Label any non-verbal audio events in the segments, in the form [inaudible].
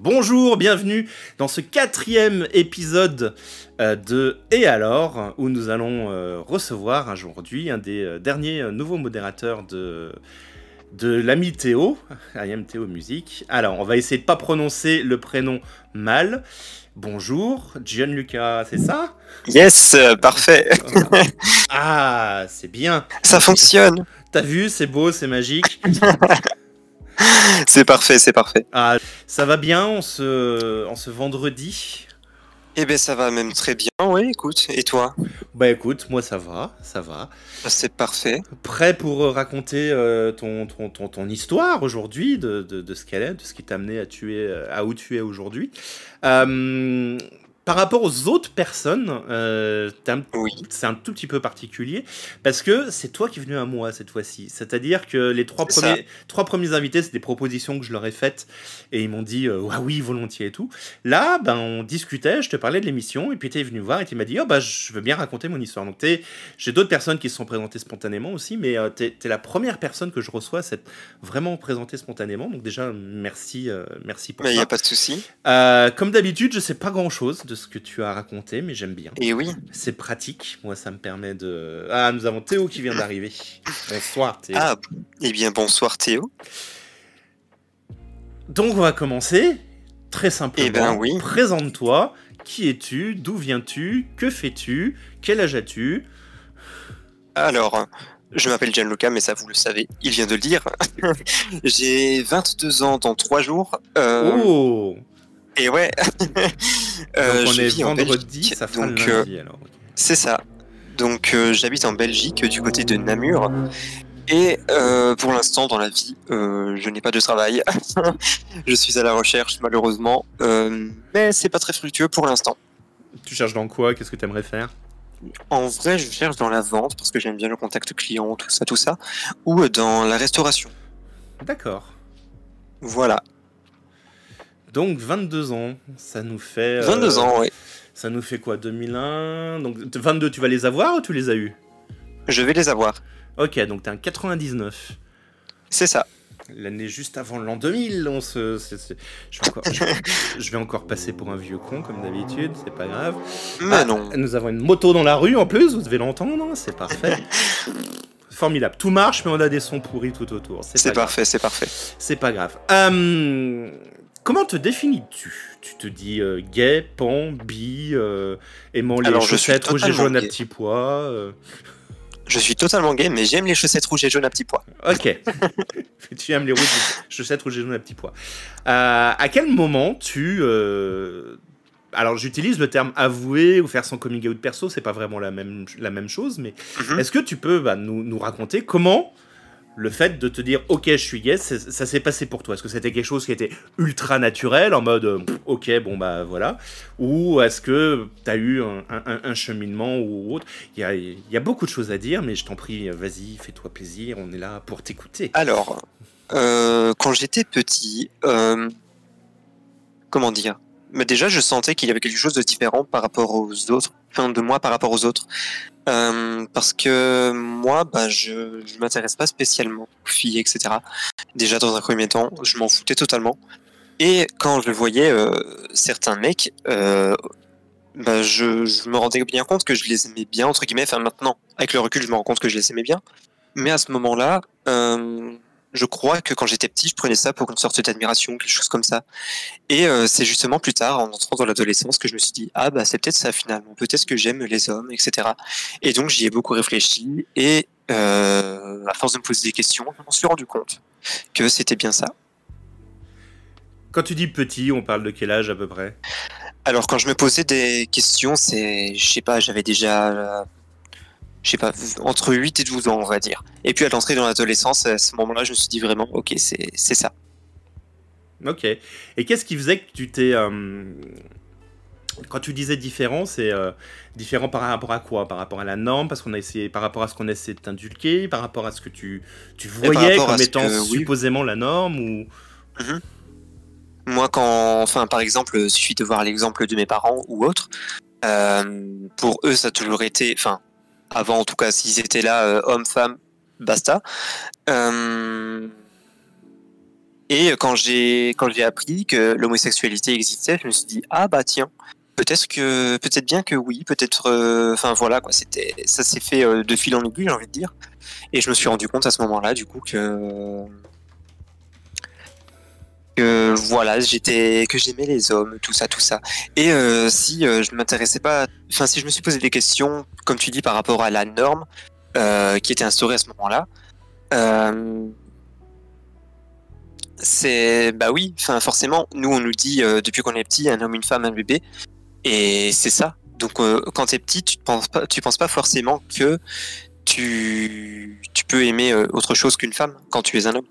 Bonjour, bienvenue dans ce quatrième épisode euh, de Et alors, où nous allons euh, recevoir aujourd'hui un des euh, derniers nouveaux modérateurs de, de l'ami Théo, I Théo Musique. Alors, on va essayer de pas prononcer le prénom mal. Bonjour, Gianluca, c'est ça? Yes, parfait. ah, c'est bien. Ça fonctionne. T'as vu, c'est beau, c'est magique. [laughs] [laughs] c'est parfait, c'est parfait. Ah, ça va bien en ce, en ce vendredi Eh bien, ça va même très bien, oui, écoute. Et toi? Bah écoute, moi ça va, ça va. Ah, c'est parfait. Prêt pour euh, raconter euh, ton, ton, ton, histoire aujourd'hui, de, de, de, ce qu'elle est, de ce qui t'a amené à, tuer, euh, à où tu es aujourd'hui. Euh, par rapport aux autres personnes, euh, c'est un tout petit peu particulier parce que c'est toi qui es venu à moi cette fois-ci. C'est-à-dire que les trois premiers, trois premiers invités, c'est des propositions que je leur ai faites et ils m'ont dit euh, ah oui volontiers et tout. Là, ben on discutait, je te parlais de l'émission et puis tu es venu voir et tu m'as dit oh bah je veux bien raconter mon histoire. Donc j'ai d'autres personnes qui se sont présentées spontanément aussi, mais euh, tu es, la première personne que je reçois cette vraiment présentée spontanément. Donc déjà merci euh, merci pour mais ça. Il y a pas de souci. comme d'habitude, je sais pas grand chose ce que tu as raconté, mais j'aime bien. Et oui. C'est pratique. Moi, ça me permet de. Ah, nous avons Théo qui vient d'arriver. bonsoir, Théo. Ah, eh bien, bonsoir, Théo. Donc, on va commencer. Très simplement. Eh ben oui. Présente-toi. Qui es-tu? D'où viens-tu? Que fais-tu? Quel âge as-tu? Alors, je m'appelle Gianluca, mais ça vous le savez, il vient de le dire. [laughs] J'ai 22 ans dans 3 jours. Euh... Oh et ouais. [laughs] euh, on est vendredi, ça fera donc, lundi, alors. C'est ça. Donc euh, j'habite en Belgique, du côté de Namur. Et euh, pour l'instant, dans la vie, euh, je n'ai pas de travail. [laughs] je suis à la recherche, malheureusement. mais c'est pas très fructueux pour l'instant. Tu cherches dans quoi? Qu'est-ce que tu aimerais faire? En vrai, je cherche dans la vente, parce que j'aime bien le contact client, tout ça, tout ça. Ou dans la restauration. D'accord. Voilà. Donc 22 ans, ça nous fait. 22 ans, oui. Ça nous fait quoi 2001 Donc 22, tu vas les avoir ou tu les as eu Je vais les avoir. Ok, donc t'es un 99. C'est ça. L'année juste avant l'an 2000, on se. Je, vais encore... je... vais encore passer pour un vieux con comme d'habitude, c'est pas grave. Mais ah, non. Nous avons une moto dans la rue en plus, vous devez l'entendre, c'est parfait. [laughs] Formidable. Tout marche, mais on a des sons pourris tout autour. C'est parfait, c'est parfait. C'est pas grave. Euh, Comment te définis-tu? Tu te dis euh, gay, pan, bi, euh, aimant les chaussettes rouges et jaunes à petits pois euh Je suis totalement gay, mais j'aime les chaussettes rouges et jaunes à petits pois. Ok. [laughs] tu aimes les chaussettes rouges et jaunes à petits pois. à quel moment tu... Alors j'utilise le terme avouer ou faire son coming out perso, c'est pas vraiment la même, la même chose, mais mhm. est-ce que tu peux bah, nous, nous raconter comment le fait de te dire ok je suis gay ça s'est passé pour toi. Est-ce que c'était quelque chose qui était ultra naturel en mode ok bon bah voilà. Ou est-ce que tu as eu un, cheminement ou autre? Il y a, beaucoup de choses à dire mais je t'en prie vas-y fais-toi plaisir on est là pour t'écouter. Alors euh, quand j'étais petit euh, comment dire? Mais déjà je sentais qu'il y avait quelque chose de différent par rapport aux autres fin de moi par rapport aux autres euh, parce que moi, bah, je, je m'intéresse pas spécialement aux filles, etc. Déjà dans un premier temps, je m'en foutais totalement. Et quand je voyais euh, certains mecs, euh, bah, je, je, me rendais bien compte que je les aimais bien entre guillemets. Enfin maintenant, avec le recul, je me rends compte que je les aimais bien. Mais à ce moment-là, je crois que quand j'étais petit, je prenais ça pour une sorte d'admiration, quelque chose comme ça. Et euh, c'est justement plus tard, en entrant dans l'adolescence, que je me suis dit ah bah c'est peut-être ça finalement, peut-être que j'aime les hommes, etc. Et donc j'y ai beaucoup réfléchi et euh, à force de me poser des questions, je m'en suis rendu compte que c'était bien ça. Quand tu dis petit, on parle de quel âge à peu près? Alors quand je me posais des questions, c'est, je sais pas, j'avais déjà je sais pas, entre 8 et 12 ans, on va dire. Et puis à l'entrée dans l'adolescence, à ce moment-là, je me suis dit vraiment, ok, c'est ça. Ok. Et qu'est-ce qui faisait que tu t'es. Euh, quand tu disais différent, c'est euh, différent par rapport à quoi? Par rapport à la norme? Parce qu'on a essayé. Par rapport à ce qu'on a essayé de t'inculquer? Par rapport à ce que tu, tu voyais comme étant supposément la norme ou... Mhm. Moi, quand. Enfin, par exemple, il suffit de voir l'exemple de mes parents ou autres. Euh, pour eux, ça a toujours été. Enfin, avant en tout cas, s'ils étaient là, euh, hommes, femmes, basta. Euh, Et quand j'ai quand j'ai appris que l'homosexualité existait, je me suis dit ah bah tiens, peut-être que peut-être bien que oui, peut-être. euh, Enfin voilà quoi, c'était ça s'est fait de fil en aiguille, j'ai envie de dire. Et je me suis rendu compte à ce moment-là, du coup que que voilà, j'étais que j'aimais les hommes, tout ça, tout ça. Et euh, si euh, je m'intéressais pas, enfin si je me suis posé des questions, comme tu dis, par rapport à la norme euh, qui était instaurée à ce moment-là, euh, c'est bah oui, enfin forcément, nous on nous dit euh, depuis qu'on est petit, un homme, une femme, un bébé, et c'est ça. Donc euh, quand t'es petit, tu penses pas, tu penses pas forcément que tu tu peux aimer euh, autre chose qu'une femme quand tu es un homme.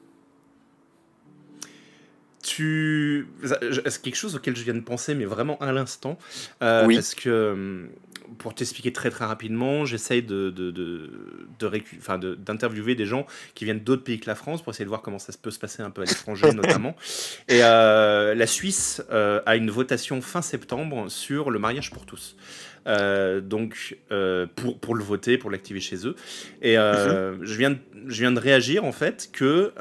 Tu. C'est quelque chose auquel je viens de penser, mais vraiment à l'instant. Euh, Oui. Parce que, hum, pour t'expliquer très très rapidement, j'essaye de, d'interviewer des gens qui viennent d'autres pays que la France pour essayer de voir comment ça peut se passer un peu à l'étranger, [laughs] notamment. Et euh, la Suisse euh, a une votation fin septembre sur le mariage pour tous. Euh, donc, euh, pour, pour le voter, pour l'activer chez eux. Et euh, je, viens de, je viens de réagir, en fait, que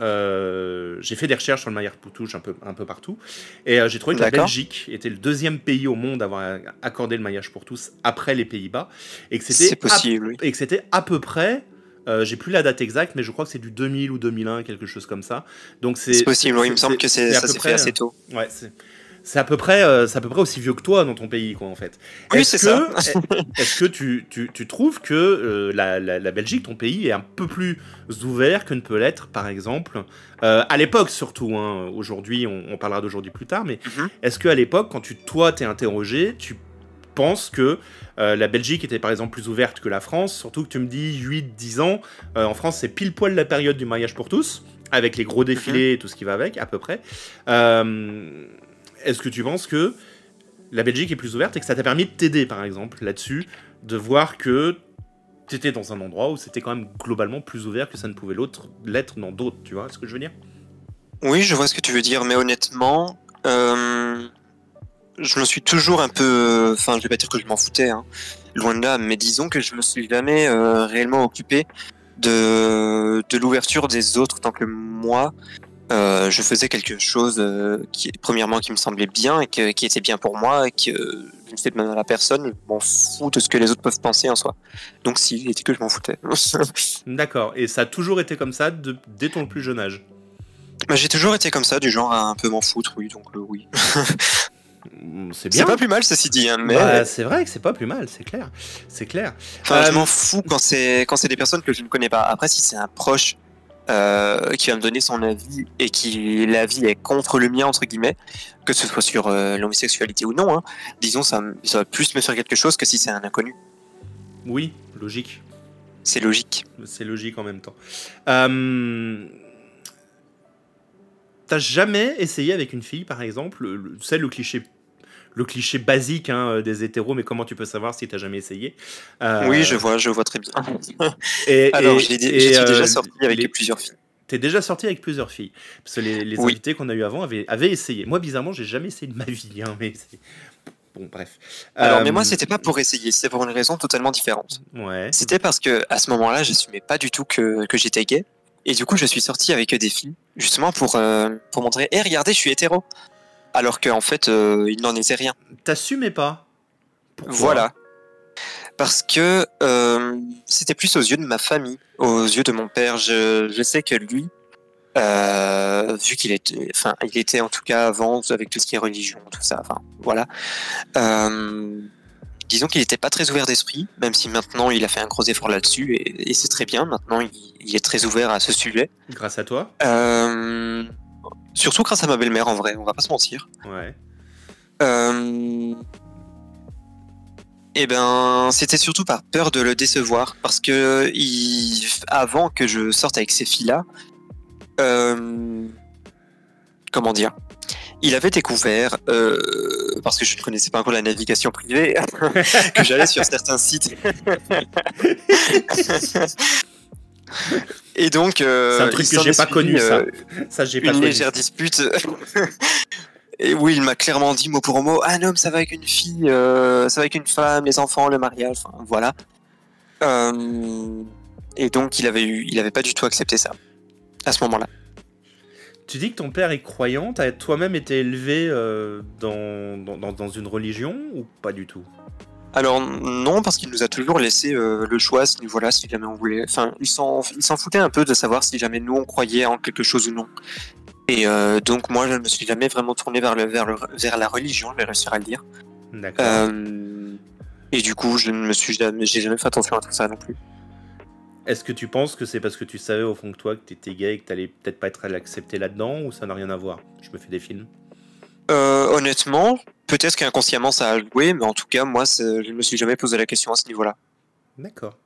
j'ai fait des recherches sur le pour tous un peu, un peu partout. Et j'ai trouvé que la. Belgique était le deuxième pays au monde à avoir accordé le mariage pour tous après les Pays-Bas. Et que c'était C'est possible, oui. et que c'était à peu près. euh, j'ai plus la date exacte, mais je crois que c'est du 2000 ou 2001, quelque chose comme ça. Donc c'est possible, oui, il me semble que c'est, à ça peu s'est près, fait assez tôt. Ouais, c'est à peu près euh, c'est à peu près aussi vieux que toi dans ton pays quoi en fait. Oui, Est-ce c'est que- ça. Est-ce que tu, tu, tu trouves que euh, la, la, la Belgique, ton pays, est un peu plus ouvert que ne peut l'être, par exemple, euh, à l'époque surtout, hein, aujourd'hui, on, on parlera d'aujourd'hui plus tard, mais Mhm. est-ce qu'à l'époque, quand tu, toi, t'es interrogé, tu penses que la Belgique était par exemple plus ouverte que la France, surtout que tu me dis 8-10 ans, en France c'est pile poil la période du mariage pour tous, avec les gros défilés et tout ce qui va avec, à peu près. Euh, Est-ce que tu penses que la Belgique est plus ouverte et que ça t'a permis de t'aider, par exemple, là-dessus, de voir que tu étais dans un endroit où c'était quand même globalement plus ouvert que ça ne pouvait l'être dans d'autres, tu vois ce que je veux dire? Oui, je vois ce que tu veux dire, mais honnêtement, euh, je me suis toujours un peu. Enfin, je vais pas dire que je m'en foutais, hein, loin de là, mais disons que je me suis jamais euh, réellement occupé de l'ouverture des autres tant que moi. Euh, je faisais quelque chose euh, qui, premièrement, qui me semblait bien et que- qui était bien pour moi et que euh, je ne fais de mal à la personne. Je m'en fous de ce que les autres peuvent penser en soi. Donc, si, il était que je m'en foutais. [laughs] D'accord, et ça a toujours été comme ça de- dès ton plus jeune âge Bah, J'ai toujours été comme ça, du genre à un peu m'en foutre, oui, donc euh, oui. [laughs] C'est bien. C'est pas plus mal, ceci dit, hein, mais Bah, c'est vrai que c'est pas plus mal, c'est clair. C'est clair. enfin, euh, je m'en fous quand c'est quand c'est des personnes que je ne connais pas. Après, si c'est un proche euh, qui va me donner son avis et qui l'avis est contre le mien entre guillemets, que ce soit sur euh, l'homosexualité ou non, hein, disons ça, ça va plus me faire quelque chose que si c'est un inconnu. Oui, logique. C'est logique. C'est logique en même temps. Euh, T'as jamais essayé avec une fille, par exemple, sais, le cliché, le cliché basique hein, des hétéros, mais comment tu peux savoir si t'as jamais essayé Euh, Oui, je vois, je vois très bien. [laughs] Et, [laughs] Alors, et- j'ai dé- et, je suis euh, déjà sorti avec les- plusieurs filles. T'es déjà sorti avec plusieurs filles. Parce que les, les Oui. invités qu'on a eu avant avaient, avaient essayé. Moi, bizarrement, j'ai jamais essayé de ma vie. hein, mais c'est- bon, bref. Alors, mais Euh, moi, c'était pas pour essayer, c'était pour une raison totalement différente. Ouais. C'était parce que à ce moment-là, j'assumais pas du tout que, que j'étais gay. Et du coup, je suis sorti avec des filles, justement pour, euh, pour montrer Hé, regardez, je suis hétéro. Alors qu'en fait, euh, il n'en était rien. T'assumais pas. Pourquoi? Voilà. Parce que euh, c'était plus aux yeux de ma famille, aux yeux de mon père. Je, je sais que lui, euh, vu qu'il était, enfin, il était en tout cas avant avec tout ce qui est religion, tout ça, enfin, voilà. Euh, disons qu'il n'était pas très ouvert d'esprit, même si maintenant il a fait un gros effort là-dessus et, et c'est très bien. Maintenant, il, il est très ouvert à ce sujet. Grâce à toi Euh, surtout grâce à ma belle-mère, en vrai, on va pas se mentir. Ouais. Euh... Eh ben, c'était surtout par peur de le décevoir, parce que il... avant que je sorte avec ces filles-là, euh... comment dire, il avait découvert, euh... parce que je ne connaissais pas encore la navigation privée, [laughs] que j'allais sur certains sites. [laughs] Et donc, euh, C'est un truc que j'ai pas connu, ça. euh, Ça, j'ai pas une légère dispute. [laughs] Et oui, il m'a clairement dit mot pour mot, un homme ça va avec une fille, euh, ça va avec une femme, les enfants, le mariage, enfin voilà. Euh, et donc il avait eu, il avait pas du tout accepté ça à ce moment-là. Tu dis que ton père est croyant, t'as toi-même été élevé dans, dans, dans, une religion ou pas du tout? Alors non, parce qu'il nous a toujours laissé euh, le choix à ce niveau-là, si jamais on voulait. Enfin, il s'en foutait un peu de savoir si jamais nous on croyait en quelque chose ou non. Et euh, donc moi, je ne me suis jamais vraiment tourné vers, le, vers, le, vers la religion, je vais réussir à le dire. D'accord. Euh, et du coup, je ne me suis jamais, j'ai jamais fait attention à tout ça non plus. Est-ce que tu penses que c'est parce que tu savais au fond de toi que tu étais gay et que tu allais peut-être pas être accepté là-dedans ou ça n'a rien à voir? Je me fais des films. Honnêtement, Peut-être qu'inconsciemment ça a joué, mais en tout cas, moi, je ne me suis jamais posé la question à ce niveau-là. D'accord.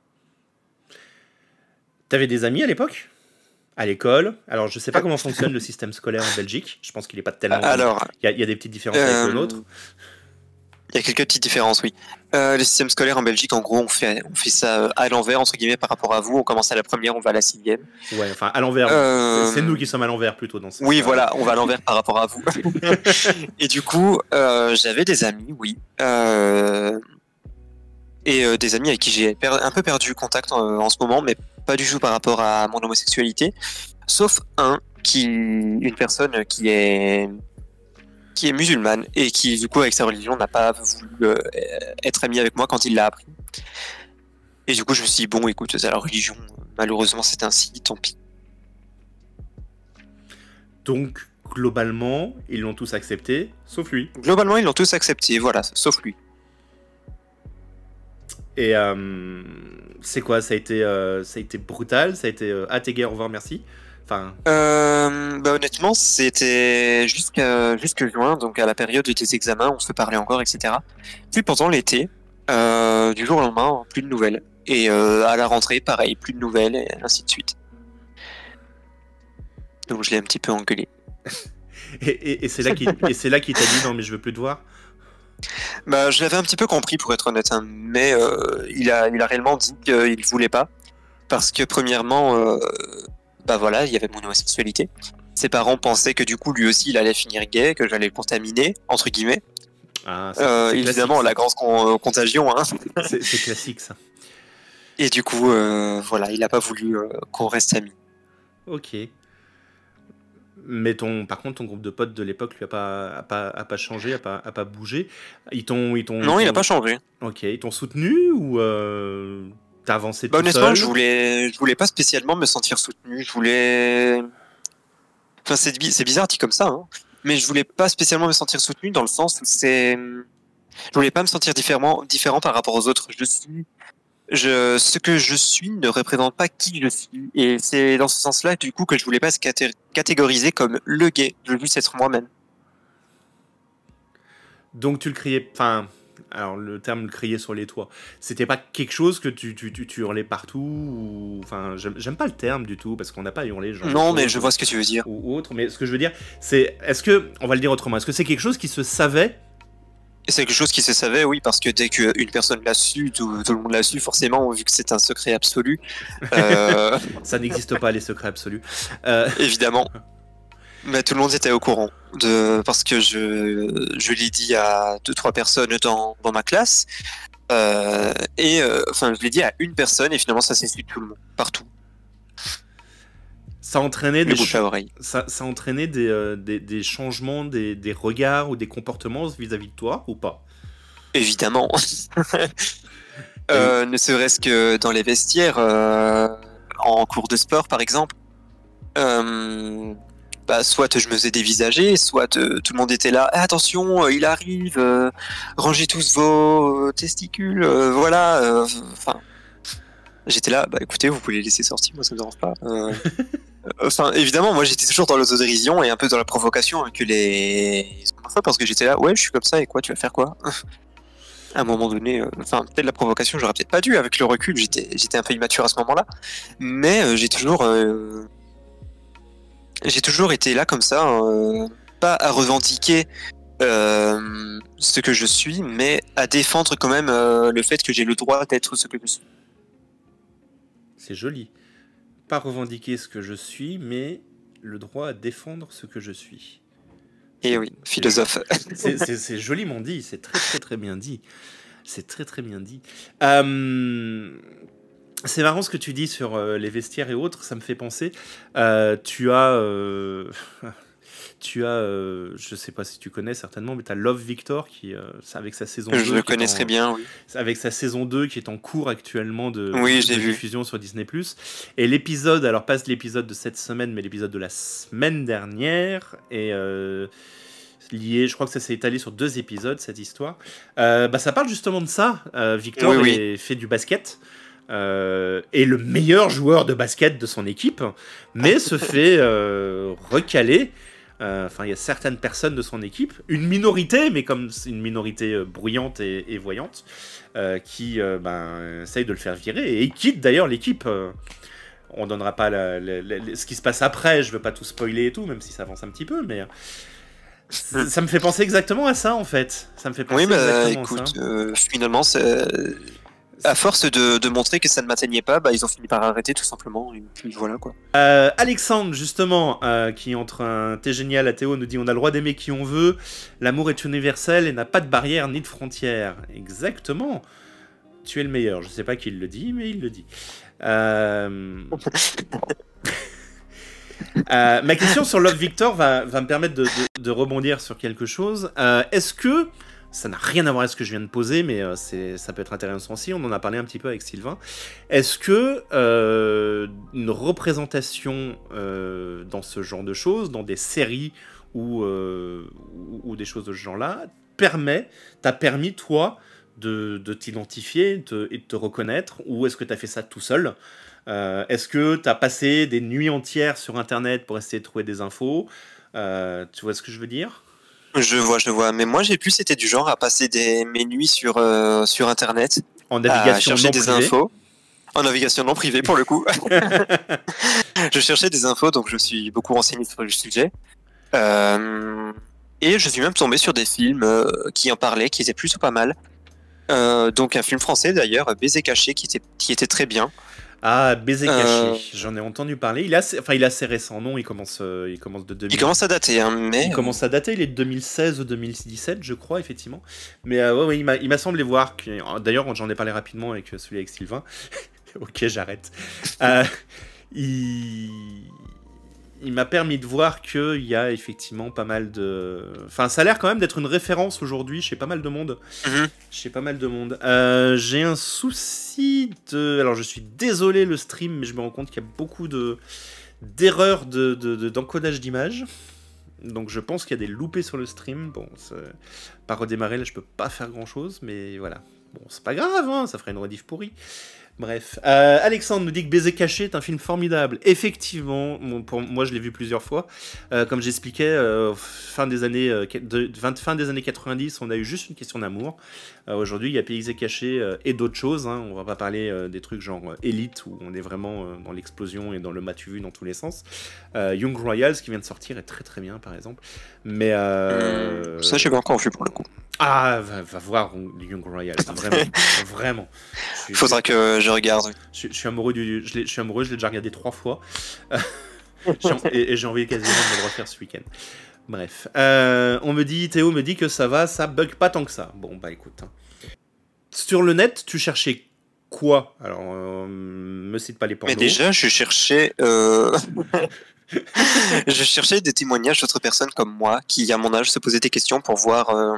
T'avais des amis à l'époque? À l'école? Alors, je sais pas comment fonctionne le système scolaire en Belgique. Je pense qu'il n'est pas tellement. Alors. Il y, a des petites différences avec le nôtre. Il y a quelques petites différences, oui. Euh, le système scolaire en Belgique, en gros, on fait, on fait ça euh, à l'envers, entre guillemets, par rapport à vous. On commence à la première, on va à la sixième. Ouais, enfin, à l'envers. Euh, c'est nous qui sommes à l'envers plutôt dans ce Oui, voilà, on va à l'envers par rapport à vous. [laughs] et du coup, j'avais des amis, oui. et des amis avec qui j'ai un peu perdu contact en, ce moment, mais pas du tout par rapport à mon homosexualité. Sauf un, qui, une personne qui est qui est musulmane et qui, du coup, avec sa religion, n'a pas voulu euh, être ami avec moi quand il l'a appris. Et du coup, je me suis dit, bon, écoute, c'est la religion, malheureusement, c'est ainsi, tant pis. Donc, globalement, ils l'ont tous accepté, sauf lui. Globalement, ils l'ont tous accepté, voilà, sauf lui. Et euh, c'est quoi? Ça a, été, euh, ça a été brutal Ça a été à tes guerres, au revoir, merci euh, bah, honnêtement, c'était jusqu'à juin, donc à la période des examens, on se parlait encore, etc. Puis pendant l'été, euh, du jour au lendemain, plus de nouvelles. Et euh, à la rentrée, pareil, plus de nouvelles, et ainsi de suite. Donc je l'ai un petit peu engueulé. [laughs] et, c'est là qu'il t'a dit non mais je veux plus te voir. Bah je l'avais un petit peu compris pour être honnête, hein, mais il a il a réellement dit qu'il voulait pas parce que premièrement bah voilà, il y avait mon homosexualité. Ses parents pensaient que du coup, lui aussi, il allait finir gay, que j'allais le contaminer, entre guillemets. Ah, euh, évidemment, la grande euh, contagion. Hein. [laughs] C'est classique, ça. Et du coup, euh, voilà, il n'a pas voulu qu'on reste amis. Ok. Mais ton, par contre, ton groupe de potes de l'époque lui a pas, a pas, a pas changé, a pas, a pas bougé? Ils t'ont, ils non, il n'a pas changé. Ok, ils t'ont soutenu ou T'as avancé bah, tout honnêtement, je voulais, je voulais pas spécialement me sentir soutenu. Je voulais. Enfin, c'est, bizarre dit comme ça, hein. mais je voulais pas spécialement me sentir soutenu dans le sens où c'est. Je voulais pas me sentir différent, différent par rapport aux autres. Je suis. Je, ce que je suis ne représente pas qui je suis. Et c'est dans ce sens-là, du coup, que je voulais pas se catégoriser comme le gay. Je voulais être moi-même. Donc tu le criais. Enfin, alors le terme crier sur les toits, c'était pas quelque chose que tu, tu, tu, hurlais partout ou... Enfin, j'aime pas le terme du tout parce qu'on n'a pas hurlé. Genre, non, mais je vois ce que tu veux dire. Ou autre, mais ce que je veux dire, c'est est-ce que, on va le dire autrement, est-ce que c'est quelque chose qui se savait? C'est quelque chose qui se savait, oui, parce que dès qu'une personne l'a su, tout, le monde l'a su, forcément, vu que c'est un secret absolu. Euh, [laughs] Ça n'existe pas, les secrets absolus. Euh, [laughs] Évidemment. Mais tout le monde était au courant de parce que je, je l'ai dit à deux trois personnes dans, dans ma classe euh, et euh, enfin je l'ai dit à une personne et finalement ça s'est su tout le monde partout. Ça entraînait des à Ça, ça entraînait des, euh, des, des, changements, des, des, regards ou des comportements vis-à-vis de toi ou pas? Évidemment. [laughs] ne serait-ce que dans les vestiaires, en cours de sport par exemple. Bah, soit je me faisais dévisager, soit euh, tout le monde était là. Eh, attention, euh, il arrive, euh, rangez tous vos testicules, voilà. Enfin, j'étais là. Bah écoutez, vous pouvez les laisser sortir, moi ça me dérange pas. [laughs] Enfin, évidemment, moi j'étais toujours dans l'autodérision et un peu dans la provocation que les parce que j'étais là. Ouais, je suis comme ça et quoi, tu vas faire quoi? À un moment donné, enfin peut-être la provocation, j'aurais peut-être pas dû avec le recul, j'étais j'étais un peu immature à ce moment-là, mais j'ai toujours j'ai toujours été là comme ça, euh, pas à revendiquer euh, ce que je suis, mais à défendre quand même euh, le fait que j'ai le droit d'être ce que je suis. C'est joli. Pas revendiquer ce que je suis, mais le droit à défendre ce que je suis. Et eh oui, philosophe. [laughs] C'est joliment dit, c'est très très très bien dit. C'est très très bien dit. Euh, c'est marrant ce que tu dis sur les vestiaires et autres, ça me fait penser. tu as [laughs] tu as, euh, je sais pas si tu connais certainement, mais tu as Love Victor qui, euh, avec sa saison je 2. Je le bien, oui. Avec sa saison 2 qui est en cours actuellement de, oui, de diffusion sur Disney. Et l'épisode, alors pas l'épisode de cette semaine, mais l'épisode de la semaine dernière. Euh, lié, je crois que ça s'est étalé sur deux épisodes cette histoire. bah, ça parle justement de ça. Victor fait du basket. Euh, est le meilleur joueur de basket de son équipe, mais se [laughs] fait recaler euh, enfin, il y a certaines personnes de son équipe, une minorité, mais comme une minorité euh, bruyante et, voyante, euh, qui ben, essaye de le faire virer. Et quitte d'ailleurs l'équipe. on donnera pas ce qui se passe après, je veux pas tout spoiler et tout, même si ça avance un petit peu, mais ça me fait penser exactement à ça en fait. Ça me fait penser oui, bah, écoute, finalement, c'est à force de, montrer que ça ne m'atteignait pas, bah, ils ont fini par arrêter tout simplement. Et voilà quoi. Euh, Alexandre, justement, euh, qui entre un T'es génial à Théo, nous dit On a le droit d'aimer qui on veut, l'amour est universel et n'a pas de barrière ni de frontières. Exactement. Tu es le meilleur. Je sais pas qui le dit, mais il le dit. Euh, [laughs] ma question sur Love Victor va, me permettre de, rebondir sur quelque chose. Est-ce que ça n'a rien à voir avec ce que je viens de poser, mais euh, ça peut être intéressant aussi. On en a parlé un petit peu avec Sylvain. Est-ce que euh, une représentation euh, dans ce genre de choses, dans des séries ou, des choses de ce genre-là, permet, t'a permis, toi, de, t'identifier et de te reconnaître Ou est-ce que tu as fait ça tout seul? Est-ce que tu as passé des nuits entières sur Internet pour essayer de trouver des infos? Tu vois ce que je veux dire? Je vois, je vois. Mais moi, j'ai plus été du genre à passer des, mes nuits sur, euh, sur Internet. En navigation à chercher des infos. En navigation non privée, pour le coup. [laughs] [laughs] je cherchais des infos, donc je suis beaucoup renseigné sur le sujet. Euh, et je suis même tombé sur des films euh, qui en parlaient, qui étaient plutôt pas mal. donc un film français d'ailleurs, Baiser caché, qui était, qui était très bien. Ah, Baiser caché, euh, j'en ai entendu parler. Il est assez, enfin, il est assez récent, non? Il commence, euh, il commence de 2000. Il commence à dater, hein, mais. Il commence à dater, il est de 2016 ou 2017, je crois, effectivement. Mais euh, ouais, il m'a semblé voir. Que... D'ailleurs, j'en ai parlé rapidement avec celui avec Sylvain. [laughs] ok, j'arrête. il il m'a permis de voir qu'il y a effectivement pas mal de. Enfin, ça a l'air quand même d'être une référence aujourd'hui chez pas mal de monde. Mhm. Chez pas mal de monde. Euh, j'ai un souci de. Alors, je suis désolé le stream, mais je me rends compte qu'il y a beaucoup de d'erreurs d'encodage de, d'images. Donc, je pense qu'il y a des loupés sur le stream. Bon, pas redémarrer là, je peux pas faire grand chose, mais voilà. Bon, c'est pas grave, hein, ça ferait une rediff pourrie. Bref, euh, Alexandre nous dit que Baiser caché est un film formidable. Effectivement, pour moi je l'ai vu plusieurs fois. Euh, comme j'expliquais, euh, fin des années fin des années 90, on a eu juste une question d'amour. Aujourd'hui, il y a Baiser caché et d'autres choses. Hein. On va pas parler des trucs genre Elite où on est vraiment dans l'explosion et dans le matu vu dans tous les sens. Young Royals qui vient de sortir est très très bien par exemple. Mais ça, je pas encore vu pour le coup. Ah, va, voir Young Royals, vraiment, [laughs] vraiment. Il faudra que je regarde. Je, suis amoureux du, je, je suis amoureux, je l'ai déjà regardé trois fois, [laughs] et, j'ai envie quasiment de me le refaire ce week-end. Bref, euh, on me dit, Théo me dit que ça va, ça bug pas tant que ça. Bon bah écoute. Hein. Sur le net, tu cherchais quoi? Alors, euh, me cite pas les pornos. Mais déjà, je cherchais. Euh... [laughs] je cherchais des témoignages d'autres personnes comme moi qui, à mon âge, se posaient des questions pour voir euh,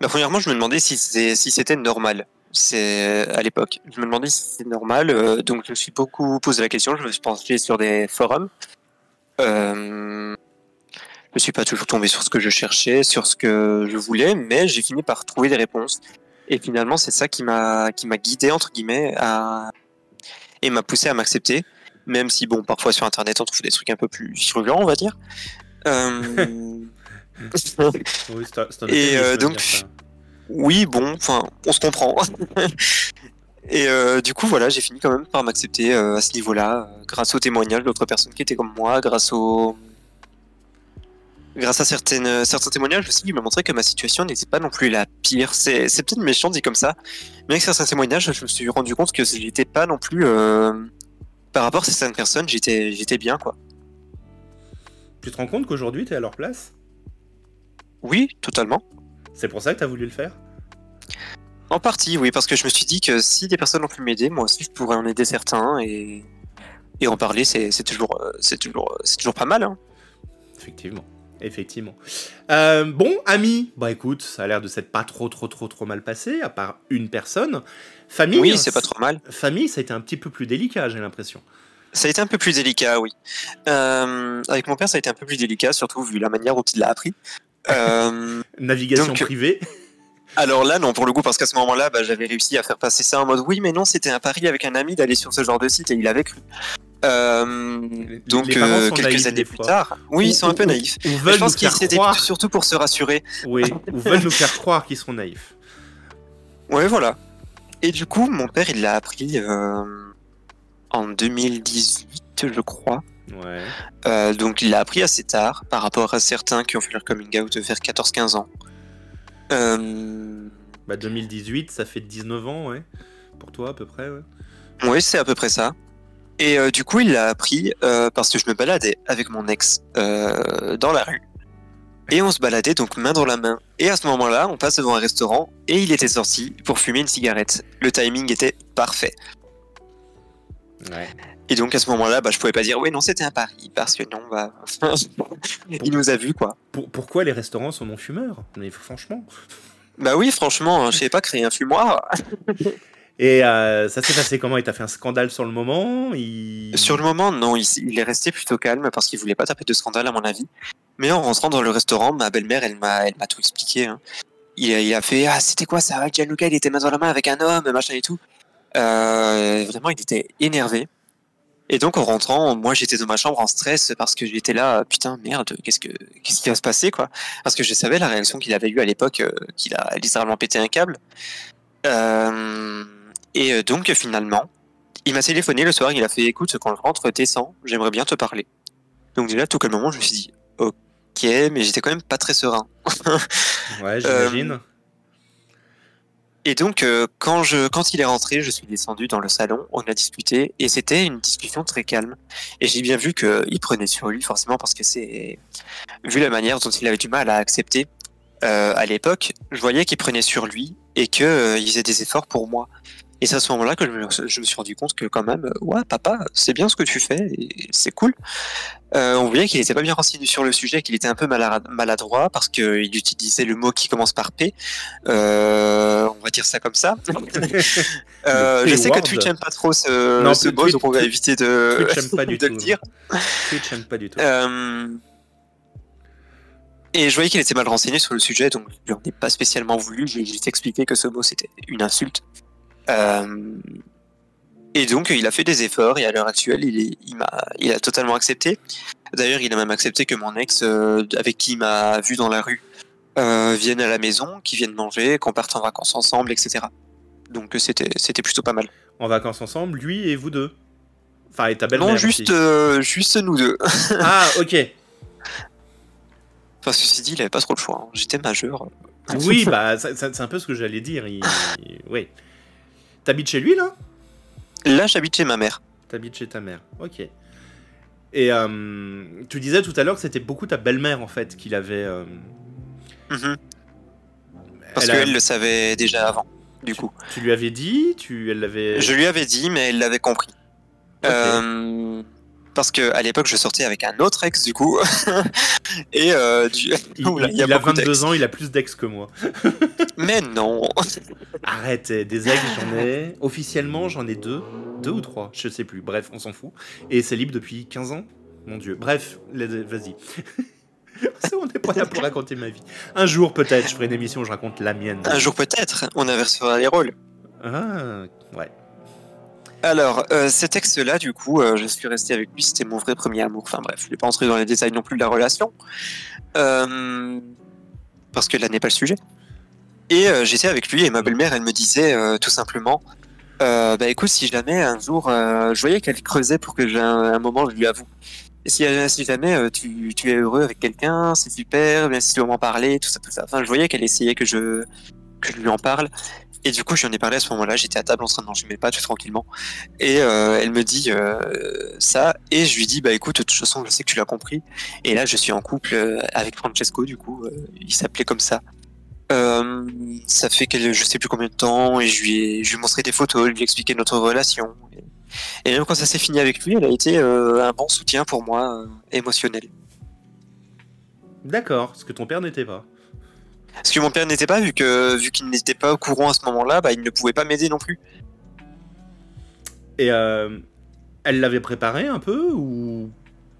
bah, premièrement, je me demandais si c'était normal. C'est à l'époque. Je me demandais si c'était normal. Euh, donc, je me suis beaucoup posé la question. Je me suis penché sur des forums. Euh, je ne suis pas toujours tombé sur ce que je cherchais, sur ce que je voulais, mais j'ai fini par trouver des réponses. Et finalement, c'est ça qui m'a qui m'a guidé entre guillemets à et m'a poussé à m'accepter, même si bon, parfois sur Internet, on trouve des trucs un peu plus virulents, on va dire. Euh, [laughs] oui, et euh, donc, oui, bon, enfin, on se comprend. [laughs] et euh, du coup, voilà, j'ai fini quand même par m'accepter euh, à ce niveau-là, grâce aux témoignages d'autres personnes qui étaient comme moi, grâce au. Grâce à certaines, certains témoignages aussi, il m'a montré que ma situation n'était pas non plus la pire. C'est, c'est peut-être méchant dit comme ça, mais avec certains témoignages, je me suis rendu compte que j'étais pas non plus. par rapport à certaines personnes, j'étais, j'étais bien, quoi. Tu te rends compte qu'aujourd'hui, tu es à leur place? Oui, totalement. C'est pour ça que tu as voulu le faire? En partie, oui, parce que je me suis dit que si des personnes ont pu m'aider, moi aussi je pourrais en aider certains et, et en parler, c'est c'est toujours, euh, c'est toujours, c'est toujours pas mal. Hein. Effectivement. Effectivement. Euh, bon, ami, bah écoute, ça a l'air de s'être pas trop, trop, trop, trop mal passé, à part une personne. Famille, Oui, c'est pas trop mal. famille, ça a été un petit peu plus délicat, j'ai l'impression. Ça a été un peu plus délicat, oui. Euh, avec mon père, ça a été un peu plus délicat, surtout vu la manière dont il l'a appris. Euh, Navigation Donc, privée. alors là, non, pour le coup, parce qu'à ce moment-là, bah, j'avais réussi à faire passer ça en mode oui, mais non, c'était un pari avec un ami d'aller sur ce genre de site et il avait cru. Euh, donc, les euh, quelques années plus tard, oui, Ou- ils sont un peu naïfs. Ou je pense qu'ils c'était croire. surtout pour se rassurer. Oui, ou veulent nous faire croire qu'ils seront naïfs. Ouais, voilà. Et du coup, mon père, il l'a appris euh, en 2018, je crois. Ouais. Euh, donc il l'a appris assez tard par rapport à certains qui ont fait leur coming out vers 14-15 ans. Euh, Bah 2018, ça fait 19 ans, ouais. Pour toi, à peu près, ouais. oui, c'est à peu près ça. Et euh, du coup, il l'a appris euh, parce que je me baladais avec mon ex euh, dans la rue. Et on se baladait donc main dans la main. Et à ce moment-là, on passe devant un restaurant et il était sorti pour fumer une cigarette. Le timing était parfait. Ouais. Et donc à ce moment-là, bah, je pouvais pas dire oui, non, c'était un pari parce que non, bah, [laughs] il nous a vus quoi. Pour- pourquoi les restaurants sont non-fumeurs? Mais franchement. Bah oui, franchement, je sais pas créer un fumoir. [laughs] Et euh, ça s'est passé comment? Il t'a fait un scandale sur le moment? Il... Sur le moment, non, il, est resté plutôt calme parce qu'il voulait pas taper de scandale à mon avis. Mais en rentrant dans le restaurant, ma belle-mère, elle m'a, elle m'a tout expliqué. hein. Il, a- il a fait ah c'était quoi ça? Gianluca, il était main dans la main avec un homme, machin et tout. Euh, vraiment, il était énervé. Et donc en rentrant, moi j'étais dans ma chambre en stress parce que j'étais là, putain merde, qu'est-ce que qu'est-ce qui va se passer quoi Parce que je savais la réaction qu'il avait eue à l'époque, euh, qu'il a littéralement pété un câble. Euh, et euh, donc finalement, il m'a téléphoné le soir, il a fait écoute, quand je rentre, descends, j'aimerais bien te parler. Donc déjà, tout calmement, je me suis dit ok, mais j'étais quand même pas très serein. Ouais, [laughs] j'imagine. Et donc, euh, quand, je, quand il est rentré, je suis descendu dans le salon, on a discuté, et c'était une discussion très calme. Et j'ai bien vu qu'il prenait sur lui, forcément, parce que c'est. Vu la manière dont il avait du mal à accepter euh, à l'époque, je voyais qu'il prenait sur lui et qu'il faisait des efforts pour moi. Et c'est à ce moment-là que je me, je me suis rendu compte que, quand même, euh, ouais, papa, c'est bien ce que tu fais, c'est cool. Euh, on voyait qu'il n'était pas bien renseigné sur le sujet, qu'il était un peu malad- maladroit parce qu'il utilisait le mot qui commence par P. Euh, on va dire ça comme ça. [laughs] Euh, je sais que. Twitch n'aime pas trop ce, Non, ce Twitch- mot, donc on va éviter de, pas [laughs] du de tout. le dire. Twitch aime pas du tout. Et je voyais qu'il était mal renseigné sur le sujet, donc je lui en ai pas spécialement voulu. J'ai juste expliqué que ce mot c'était une insulte. Euh, et donc il a fait des efforts et à l'heure actuelle il, est, il, m'a, il a totalement accepté. D'ailleurs il a même accepté que mon ex, euh, avec qui il m'a vu dans la rue, euh, vienne à la maison, qu'il vienne manger, qu'on parte en vacances ensemble, etc. Donc c'était, c'était plutôt pas mal. En vacances ensemble, lui et vous deux. Enfin, et ta belle-mère. non, juste, aussi. juste nous deux. [laughs] Ah, ok. Que ceci dit, il avait pas trop le choix. hein. J'étais majeur. Oui, bah, c'est un peu ce que j'allais dire. Il... Oui. T'habites chez lui, là? Là, j'habite chez ma mère. T'habites chez ta mère. Ok. Et euh, tu disais tout à l'heure que c'était beaucoup ta belle-mère, en fait, qu'il avait. euh, Mhm. Parce a- qu'elle le savait déjà avant, du coup. Tu lui avais dit Tu elle l'avait. Je lui avais dit, mais elle l'avait compris. Euh, parce que à l'époque, je sortais avec un autre ex, du coup. [laughs] Et euh, du... Il, [laughs] Oula, il- il y a il a beaucoup 22 d'ex. ans, il a plus d'ex que moi. [laughs] Mais non. Arrête, eh, des ex, j'en ai. Officiellement, j'en ai deux. Deux ou trois, je sais plus. Bref, on s'en fout. Et c'est libre depuis 15 ans Mon dieu. Bref, vas-y. On n'est pas là pour raconter ma vie. Un jour, peut-être, je ferai une émission où je raconte la mienne. Un jour peut-être, on inversera les rôles. Ah, ouais. Alors, euh, cet ex-là, du coup, euh, je suis resté avec lui, c'était mon vrai premier amour. Enfin bref, je vais pas entrer dans les détails non plus de la relation. Euh, parce que là n'est pas le sujet. Et euh, j'étais avec lui et ma belle-mère, elle me disait tout simplement, bah écoute, si jamais un jour, je voyais qu'elle creusait pour que j'ai un, moment, je lui avoue. Si, jamais tu, es heureux avec quelqu'un, c'est super, bien si tu veux m'en parler, tout ça, tout ça. Enfin, je voyais qu'elle essayait que je lui en parle. Et du coup, j'en ai parlé à ce moment-là. J'étais à table en train de manger mes pâtes tranquillement. Et euh, elle me dit euh, ça. Et je lui dis, bah écoute, de toute façon, je sais que tu l'as compris. Et là, je suis en couple euh, avec Francesco, du coup. il s'appelait comme ça. Ça fait que je sais plus combien de temps et je lui ai, je lui ai montré des photos, je lui ai expliqué notre relation. Et, même quand ça s'est fini avec lui, elle a été un bon soutien pour moi, émotionnel. D'accord, ce que ton père n'était pas. Ce que mon père n'était pas, vu que vu qu'il n'était pas au courant à ce moment-là, bah, il ne pouvait pas m'aider non plus. Et euh, elle l'avait préparé un peu ou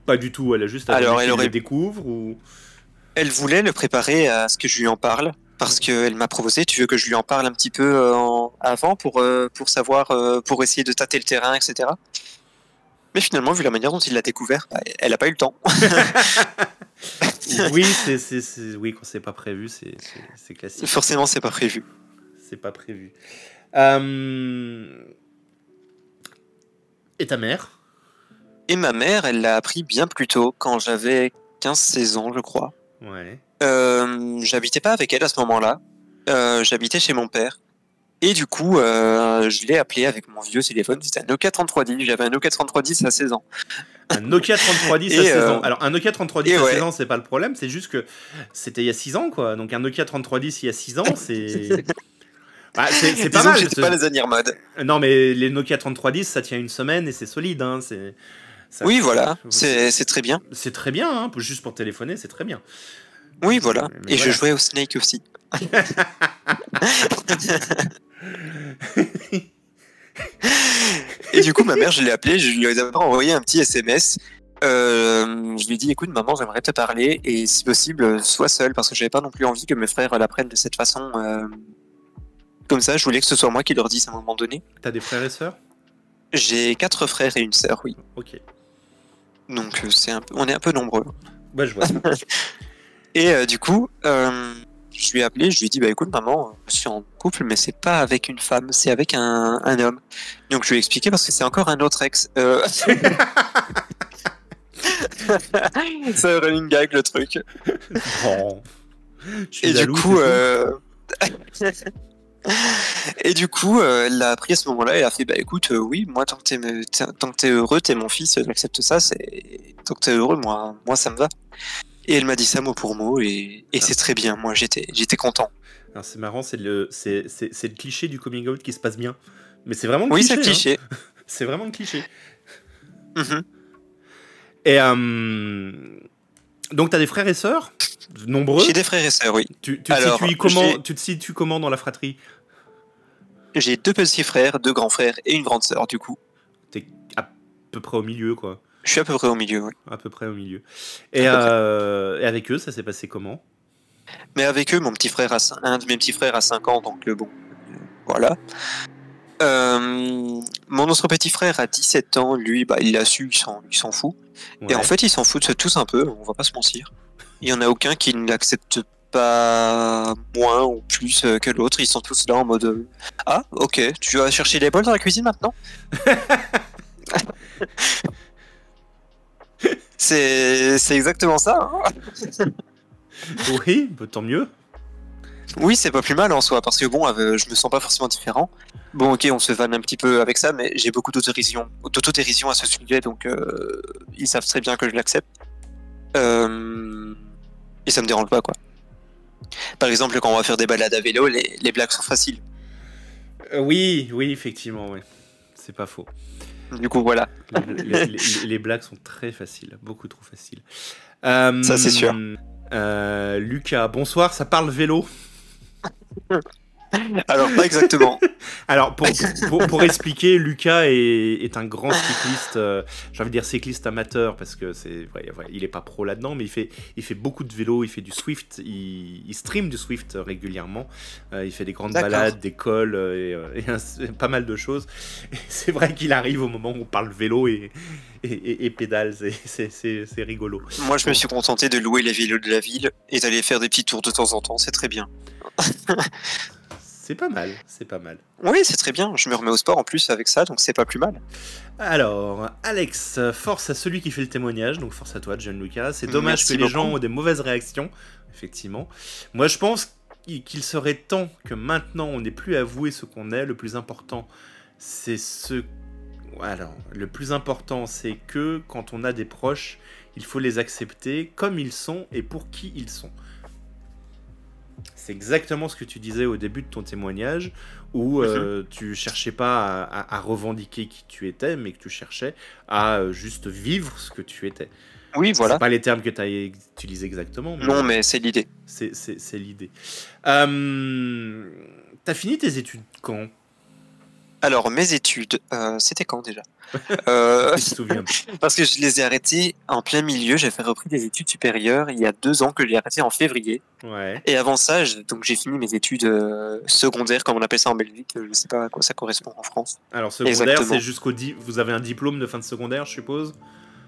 pas du tout? Elle a juste Alors, elle aurait- le découvre ou? Elle voulait le préparer à ce que je lui en parle, parce qu'elle m'a proposé, tu veux que je lui en parle un petit peu euh, en- avant pour, euh, pour savoir, pour essayer de tâter le terrain, etc. Mais finalement, vu la manière dont il l'a découvert, bah, elle n'a pas eu le temps. [laughs] [laughs] [laughs] Oui, c'est, c'est, c'est- oui, quand c'est pas prévu, c'est, c'est, c'est classique. Forcément, c'est pas prévu. C'est pas prévu. Euh, Et ta mère? Et ma mère, elle l'a appris bien plus tôt, quand j'avais 15-16 ans, je crois. Ouais. Euh, j'habitais pas avec elle à ce moment-là. Euh, j'habitais chez mon père. Et du coup, euh, je l'ai appelé avec mon vieux téléphone. C'était un Nokia 3310. J'avais un Nokia 3310 à 16 ans. Un Nokia 3310 [laughs] à Et, 16 euh, ans. Alors, un Nokia 3310 et à ouais. 16 ans, c'est pas le problème, c'est juste que c'était il y a 6 ans, quoi. Donc, un Nokia 3310 il y a 6 ans, c'est. [laughs] Bah, c'est, c'est pas mal. ce- pas les années mode. Non, mais les Nokia 3310, ça tient une semaine et c'est solide. Hein. C'est, Oui, voilà. C'est c'est très bien. C'est très bien, hein. juste pour téléphoner, c'est très bien. Oui, voilà. Mais Et voilà. je jouais au Snake aussi. [laughs] Et du coup, ma mère, je l'ai appelée, je lui ai d'abord envoyé un petit SMS. Euh, je lui ai dit, écoute, maman, j'aimerais te parler, et si possible, sois seule, parce que j'avais pas non plus envie que mes frères l'apprennent de cette façon. euh, Comme ça, je voulais que ce soit moi qui leur dise à un moment donné. T'as des frères et sœurs? J'ai quatre frères et une sœur, oui. Ok. Donc, euh, c'est un peu, on est un peu nombreux. Bah, je vois. [laughs] Et euh, du coup, je lui ai appelé, je lui ai dit, bah écoute, maman, je suis en couple, mais c'est pas avec une femme, c'est avec un, un homme. Donc je lui ai expliqué parce que c'est encore un autre ex. Euh... [laughs] c'est un running gag le truc. Bon. Suis Et du coup, euh... [laughs] et du coup, euh, elle l'a appris à ce moment-là. Elle a fait, bah écoute, euh, oui, moi tant que t'es, me- t'es- tant que t'es heureux, t'es mon fils, j'accepte ça. C'est tant que t'es heureux, moi, moi ça me va. Et elle m'a dit ça mot pour mot, et, et c'est très bien. Moi, j'étais, j'étais content. C'est marrant, c'est le, c'est, c'est, c'est le cliché du coming out qui se passe bien. Mais c'est vraiment le Oui, cliché. c'est hein. cliché. [laughs] C'est vraiment le cliché. Mhm. Et euh, donc, t'as des frères et sœurs Nombreux? J'ai des frères et sœurs, oui. tu, tu, te Alors, comment, tu te situes comment dans la fratrie? J'ai deux petits frères, deux grands frères et une grande sœur, du coup. T'es à peu près au milieu, quoi. Je suis à peu près au milieu, oui. À peu près au milieu. Et, euh, et avec eux, ça s'est passé comment? Mais avec eux, mon petit frère a un de mes petits frères a 5 ans, donc euh, bon, voilà. Euh, mon autre petit frère a 17 ans, lui, bah, il l'a su, il s'en, fout. Et en fait, ils s'en foutent tous un peu, on va pas se mentir. Il y en a aucun qui ne l'accepte pas moins ou plus que l'autre. Ils sont tous là en mode Ah, ok, tu vas chercher les bols dans la cuisine maintenant? [laughs] C'est c'est exactement ça. hein. [laughs] Oui, bah, tant mieux. Oui, c'est pas plus mal en soi, parce que bon, euh, je me sens pas forcément différent. Bon, ok, on se vanne un petit peu avec ça, mais j'ai beaucoup d'autodérision, d'autodérision à ce sujet, donc euh, ils savent très bien que je l'accepte. Euh, et ça me dérange pas, quoi. Par exemple, quand on va faire des balades à vélo, les, les blagues sont faciles. Euh, oui, oui, effectivement, oui. C'est pas faux. Du coup, voilà. Les, les- [laughs] les- les blagues sont très faciles, beaucoup trop faciles. Euh, Ça, c'est sûr. euh, Lucas, bonsoir, ça parle vélo? [laughs] Alors, pas exactement. [laughs] Alors, pour, pour, pour expliquer, Lucas est, est un grand cycliste, euh, j'ai envie de dire cycliste amateur, parce que c'est, ouais, ouais, il est pas pro là-dedans, mais il fait, il fait beaucoup de vélo, il fait du Swift, il, il stream du Swift régulièrement, Euh, il fait des grandes balades, des cols, euh, et, euh, et un- pas mal de choses. C'est vrai qu'il arrive au moment où on parle vélo et, et, et- et pédale, c'est rigolo. Moi, je me suis contenté de louer les vélos de la ville et d'aller faire des petits tours de temps en temps, c'est très bien. [laughs] C'est pas mal, c'est pas mal. Oui, c'est très bien. Je me remets au sport en plus avec ça, donc c'est pas plus mal. Alors, Alex, force à celui qui fait le témoignage, donc force à toi, John Lucas. C'est dommage Merci que les gens ont des mauvaises réactions, effectivement. Moi, je pense qu'il serait temps que maintenant on n'ait plus à avouer ce qu'on est. Le plus important, c'est ce. Alors, le plus important, c'est que quand on a des proches, il faut les accepter comme ils sont et pour qui ils sont. C'est exactement ce que tu disais au début de ton témoignage, où euh, tu cherchais pas à, revendiquer qui tu étais, mais que tu cherchais à euh, juste vivre ce que tu étais. Oui, voilà. C'est pas les termes que tu as utilisés exactement. non, mais c'est l'idée. C'est l'idée. Euh, T'as fini tes études quand? Alors, mes études, euh, c'était quand déjà [laughs] euh, [laughs] Parce que je les ai arrêtées en plein milieu. J'ai fait repris des études supérieures il y a deux ans que j'ai arrêté en février. Ouais. Et avant ça, donc j'ai fini mes études euh, secondaires, comme on appelle ça en Belgique. Je ne sais pas à quoi ça correspond en France. Alors secondaire, c'est jusqu'au vous avez un diplôme de fin de secondaire, je suppose?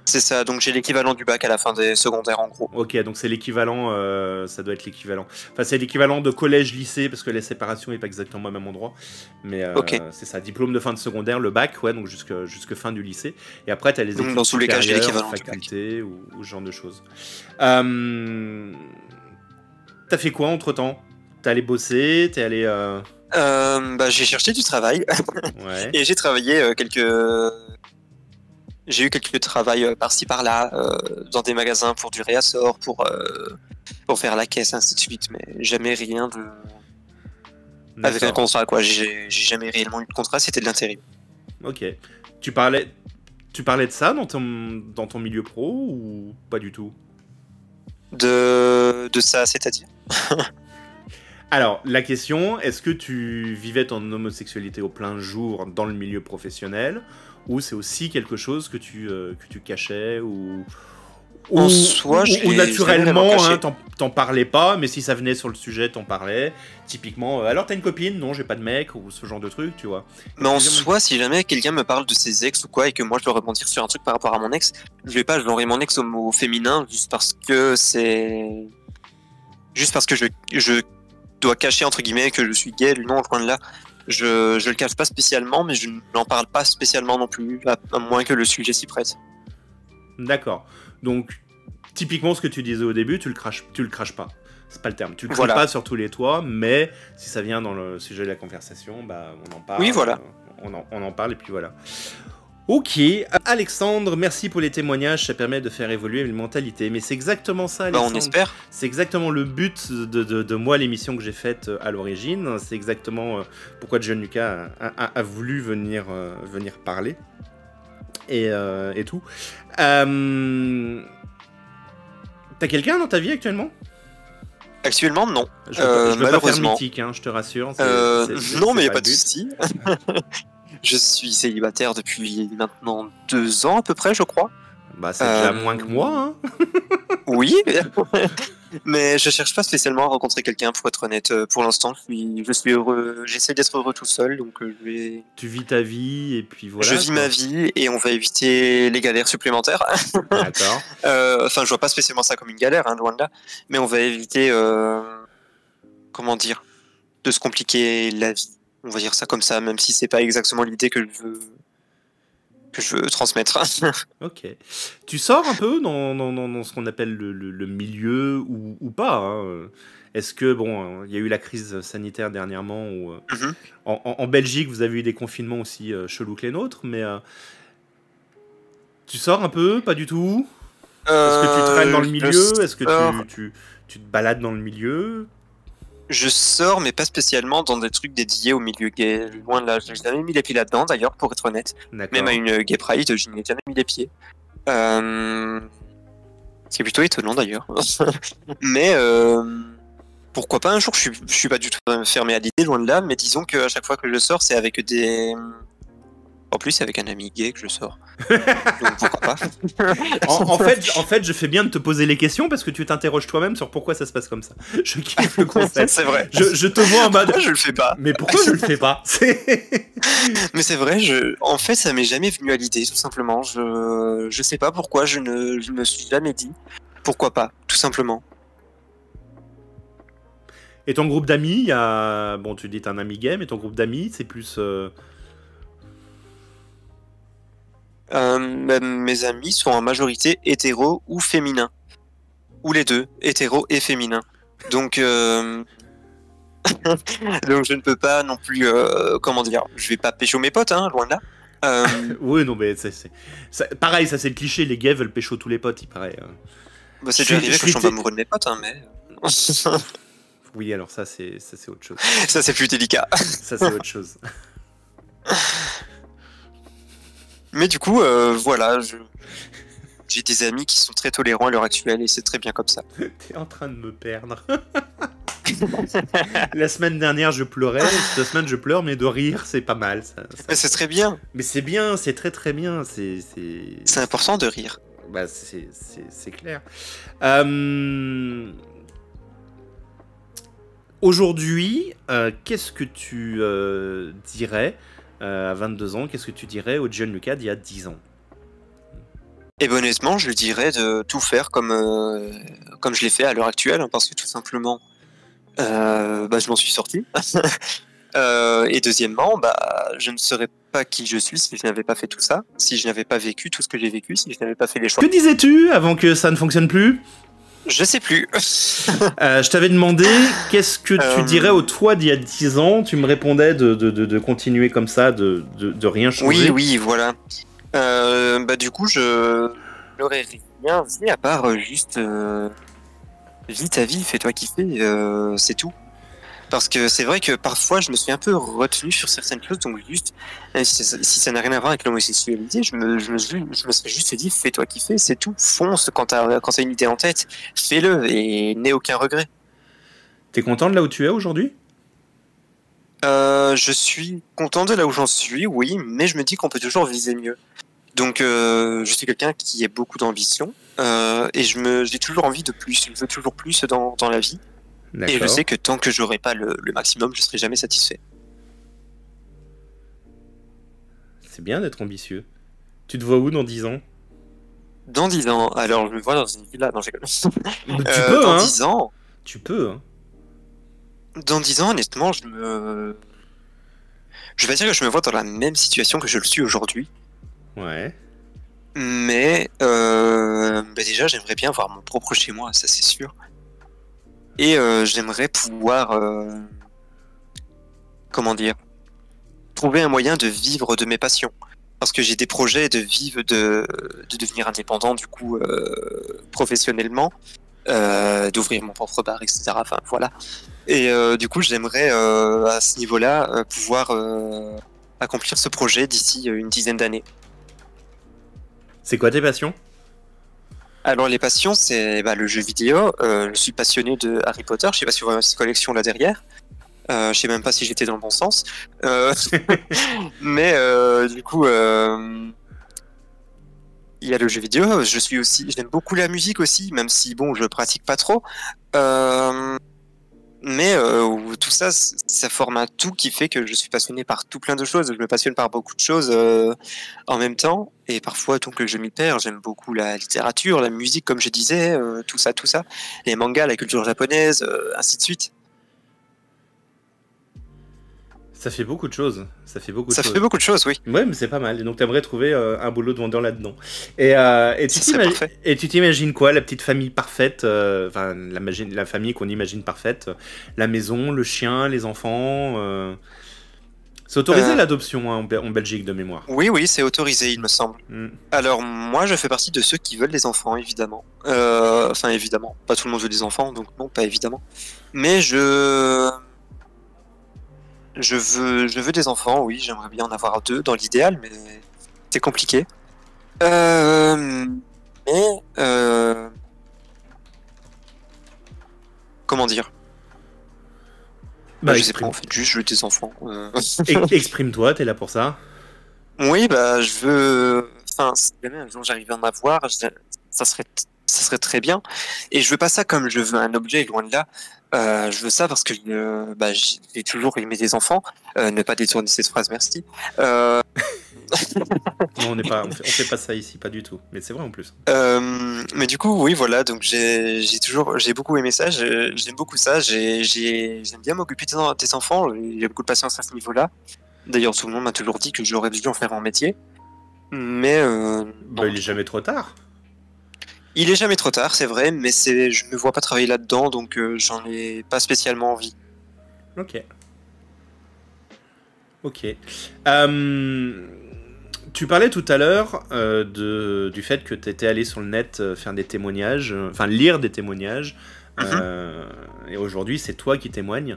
C'est ça, donc j'ai l'équivalent du bac à la fin des secondaires en gros. Ok, donc c'est l'équivalent, euh, ça doit être l'équivalent. Enfin, c'est l'équivalent de collège-lycée parce que la séparation n'est pas exactement au même endroit. Mais euh, c'est ça, diplôme de fin de secondaire, le bac, ouais, donc jusque, jusque fin du lycée. Et après, tu as les études dans tous les cas, l'équivalent faculté ou, ou, ce genre de choses. Euh... T'as fait quoi entre temps T'es allé bosser T'es allé. Euh... bah, j'ai cherché du travail. ouais. [laughs] Et j'ai travaillé quelques j'ai eu quelques travails euh, par-ci par-là, euh, dans des magasins pour du réassort, pour, euh, pour faire la caisse, ainsi de suite, mais jamais rien de. Avec un contrat, quoi. J'ai jamais réellement eu de contrat, c'était de l'intérim. Ok. Tu parlais, tu parlais de ça dans ton, dans ton milieu pro ou pas du tout? De, de ça, c'est-à-dire? [laughs] Alors, la question, est-ce que tu vivais ton homosexualité au plein jour dans le milieu professionnel? Ou c'est aussi quelque chose que tu, euh, que tu cachais ou, ou, en soi, ou, naturellement, hein, t'en parlais pas, mais si ça venait sur le sujet, t'en parlais. Typiquement, euh, alors t'as une copine Non, j'ai pas de mec, ou ce genre de truc, tu vois. Mais en soi, si jamais quelqu'un me parle de ses ex ou quoi, et que moi je dois rebondir sur un truc par rapport à mon ex, je vais pas genrer mon ex au mot féminin juste parce que c'est. Juste parce que je, je dois cacher, entre guillemets, que je suis gay, non, loin de là. Je, je le cache pas spécialement, mais je n'en parle pas spécialement non plus, à, moins que le sujet s'y prête. D'accord. Donc, typiquement, ce que tu disais au début, tu le craches, tu le craches pas. C'est pas le terme. Tu le craches pas sur tous les toits, mais si ça vient dans le sujet de la conversation, bah, on en parle. Oui, voilà. On en, on en parle et puis voilà. Ok, Alexandre, merci pour les témoignages, ça permet de faire évoluer les mentalités. Mais c'est exactement ça, Alexandre. Bah, on espère. C'est exactement le but de, moi, l'émission que j'ai faite euh, à l'origine. C'est exactement euh, pourquoi John Lucas a, voulu venir, euh, venir parler. Et, tout. T'as quelqu'un dans ta vie actuellement? Actuellement, non. Je veux, veux pas faire mythique, hein, je te rassure. non, mais il n'y a pas de souci. [laughs] Je suis célibataire depuis maintenant deux ans à peu près, je crois. Bah, c'est déjà moins que moi. Hein [laughs] oui, [laughs] mais je cherche pas spécialement à rencontrer quelqu'un pour être honnête. Euh, pour l'instant, je suis, je suis heureux. J'essaie d'être heureux tout seul, donc euh, je vais. Tu vis ta vie et puis voilà. Je vis ma vie et on va éviter les galères supplémentaires. [laughs] D'accord. Euh, enfin, je vois pas spécialement ça comme une galère, hein, loin de là, mais on va éviter, comment dire, de se compliquer la vie on va dire ça comme ça, même si c'est pas exactement l'idée que je veux que je veux transmettre. [laughs] ok. Tu sors un peu dans, dans, ce qu'on appelle le, milieu ou, pas hein Est-ce que, bon, il y a eu la crise sanitaire dernièrement, où, euh, mhm. en, Belgique, vous avez eu des confinements aussi euh, chelous que les nôtres, mais euh, tu sors un peu Pas du tout? Est-ce que tu traînes dans le milieu? Est-ce que tu, tu, tu, te balades dans le milieu? Je sors, mais pas spécialement dans des trucs dédiés au milieu gay. Loin de là, j'ai jamais mis les pieds là-dedans, d'ailleurs, pour être honnête. Même à une gay pride, je n'y ai jamais mis les pieds. Euh... C'est plutôt étonnant, d'ailleurs. [laughs] mais euh... pourquoi pas un jour, je suis, je suis pas du tout fermé à l'idée, loin de là, mais disons qu'à chaque fois que je sors, c'est avec des en plus, c'est avec un ami gay que je sors. [laughs] Donc pourquoi pas [laughs] en, fait, en fait, je fais bien de te poser les questions parce que tu t'interroges toi-même sur pourquoi ça se passe comme ça. Je kiffe le concept. [laughs] c'est vrai. Je, te vois en mode. Pourquoi je le fais pas Mais pourquoi je le fais pas? Mais c'est vrai, je... en fait, ça m'est jamais venu à l'idée, tout simplement. Je... je sais pas pourquoi, je ne je me suis jamais dit. Pourquoi pas, tout simplement. Et ton groupe d'amis, il y a. Bon, tu dis t'es un ami gay, mais ton groupe d'amis, c'est plus. Euh, Euh, mes amis sont en majorité hétéro ou féminins. Ou les deux, hétéro et féminin. Donc, euh, [laughs] donc je ne peux pas non plus, euh, comment dire, je vais pas pécho mes potes, hein, loin de là. [laughs] oui, non, mais c'est, pareil, ça c'est le cliché, les gays veulent pécho tous les potes, il paraît. Hein. Bah, c'est déjà arrivé que je tombe amoureux de mes potes, hein, mais. Oui, alors ça, c'est autre chose. [laughs] Ça, c'est plus délicat. Ça, c'est autre chose. Mais du coup, euh, voilà, je- j'ai des amis qui sont très tolérants à l'heure actuelle et c'est très bien comme ça. [laughs] T'es en train de me perdre. [laughs] La semaine dernière, je pleurais. Cette semaine, je pleure, mais de rire, c'est pas mal. ça- ça- Mais c'est très bien. Mais c'est bien, c'est très très bien. C'est c'est- C'est important de rire. Bah, c'est- clair. Euh, Aujourd'hui, euh, qu'est-ce que tu dirais à 22 ans Qu'est-ce que tu dirais au John Lucas d'il y a 10 ans? Et ben, honnêtement, je lui dirais de tout faire comme, euh, comme je l'ai fait à l'heure actuelle, hein, parce que tout simplement, euh, bah, je m'en suis sorti. [laughs] Euh, et deuxièmement, bah, je ne serais pas qui je suis si je n'avais pas fait tout ça, si je n'avais pas vécu tout ce que j'ai vécu, si je n'avais pas fait les choix. Que disais-tu avant que ça ne fonctionne plus? Je sais plus. [laughs] Euh, Je t'avais demandé qu'est-ce que tu Euh, dirais au toi d'il y a 10 ans? Tu me répondais de, de, de, de continuer comme ça, de, de, de rien Oui, changer. oui, voilà. Euh, bah, du coup, je n'aurais rien dit à part juste euh, vis ta vie, fais-toi kiffer, euh, c'est tout. Parce que c'est vrai que parfois, je me suis un peu retenu sur certaines choses, donc juste, même si ça si n'a rien à voir avec l'homosexualité, je me, je, me, suis- je me serais juste dit, fais-toi kiffer, c'est tout. Fonce quand t'as quand t'as une idée en tête, fais-le et n'aie aucun regret. T'es content de là où tu es aujourd'hui? Euh, je suis content de là où j'en suis, oui, mais je me dis qu'on peut toujours viser mieux. Donc, euh, je suis quelqu'un qui a beaucoup d'ambition euh, et je me, j'ai toujours envie de plus. Je veux toujours plus dans, dans la vie. Et je sais que tant que j'aurai pas le, le maximum, je serai jamais satisfait. C'est bien d'être ambitieux. Tu te vois où dans 10 ans? Dans 10 ans, alors je me vois dans une villa. Non, j'ai [laughs] Tu Euh, peux, dans hein 10 ans, Tu peux, hein dans 10 ans, honnêtement, je me. Je vais dire que je me vois dans la même situation que je le suis aujourd'hui. Ouais. Mais euh, bah déjà, j'aimerais bien avoir mon propre chez moi, ça c'est sûr. Et euh, j'aimerais pouvoir, euh, comment dire, trouver un moyen de vivre de mes passions. Parce que j'ai des projets de vivre, de, de devenir indépendant, du coup, euh, professionnellement, d'ouvrir mon propre bar, etc. Enfin, voilà. Et du coup, j'aimerais, à ce niveau-là, pouvoir accomplir ce projet d'ici une dizaine d'années. C'est quoi tes passions? Alors les passions, c'est bah, le jeu vidéo. Euh, je suis passionné de Harry Potter. Je sais pas si vous voyez cette collection là derrière. Euh, je sais même pas si j'étais dans le bon sens. Euh, [laughs] mais euh, du coup, il y a le jeu vidéo. Je suis aussi, j'aime beaucoup la musique aussi, même si bon, je pratique pas trop. Mais euh, tout ça, ça forme un tout qui fait que je suis passionné par tout plein de choses. Je me passionne par beaucoup de choses euh, en même temps. Et parfois, donc, je m'y perds. J'aime beaucoup la littérature, la musique, comme je disais, euh, tout ça, tout ça. Les mangas, la culture japonaise, ainsi de suite. Ça fait beaucoup de choses. Ça fait beaucoup de Ça choses. fait beaucoup de choses, oui. Ouais, mais c'est pas mal. Et donc, t'aimerais trouver euh, un boulot de vendeur là-dedans. Et, euh, et, tu t'imagines- parfait. et tu t'imagines quoi La petite famille parfaite euh, Enfin, la, famille qu'on imagine parfaite La maison, le chien, les enfants C'est autorisé l'adoption hein, en, Be- en Belgique de mémoire. Oui, oui, c'est autorisé, il me semble. Hmm. Alors, moi, je fais partie de ceux qui veulent des enfants, évidemment. Enfin, évidemment. Pas tout le monde veut des enfants, donc non, pas évidemment. Mais je. Je veux, je veux des enfants, oui, j'aimerais bien en avoir deux dans l'idéal, mais c'est compliqué. Euh, mais. euh, comment dire? Bah, Je sais pas, en fait, juste je veux des enfants. Euh, Ex- Exprime-toi, t'es là pour ça. Oui, bah, je veux. Enfin, si jamais un jour j'arrive à en avoir, ça serait, ça serait très bien. Et je veux pas ça comme je veux un objet, loin de là. Euh, je veux ça parce que euh, bah, j'ai toujours aimé des enfants. Euh, ne pas détourner cette phrase, merci. [laughs] Non, on n'est pas, on fait, on fait pas ça ici, pas du tout. Mais c'est vrai en plus. mais du coup, oui, voilà. Donc j'ai toujours, j'ai beaucoup aimé ça. j'ai- J'aime beaucoup ça. j'ai- j'ai- J'aime bien m'occuper des, en- des enfants. J'ai beaucoup de patience à ce niveau-là. D'ailleurs, tout le monde m'a toujours dit que j'aurais dû en faire un métier. Mais Bah, il est jamais trop tard. Il est jamais trop tard, c'est vrai, mais c'est, je me vois pas travailler là-dedans, donc euh, j'en ai pas spécialement envie. Ok. Ok. Euh, tu parlais tout à l'heure euh, de, du fait que tu étais allé sur le net faire des témoignages, enfin lire des témoignages et aujourd'hui, c'est toi qui témoignes.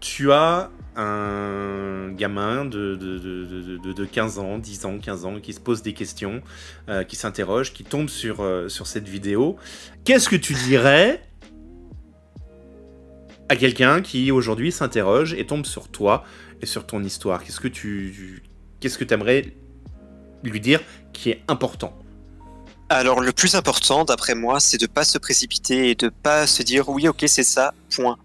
Tu as un gamin de, de, 15 ans, 10 ans, 15 ans, qui se pose des questions, qui s'interroge, qui tombe sur, sur cette vidéo. Qu'est-ce que tu dirais à quelqu'un qui aujourd'hui s'interroge et tombe sur toi et sur ton histoire? Qu'est-ce que tu aimerais lui dire qui est important? Alors le plus important d'après moi, c'est de pas se précipiter et de pas se dire oui, OK, c'est ça, point.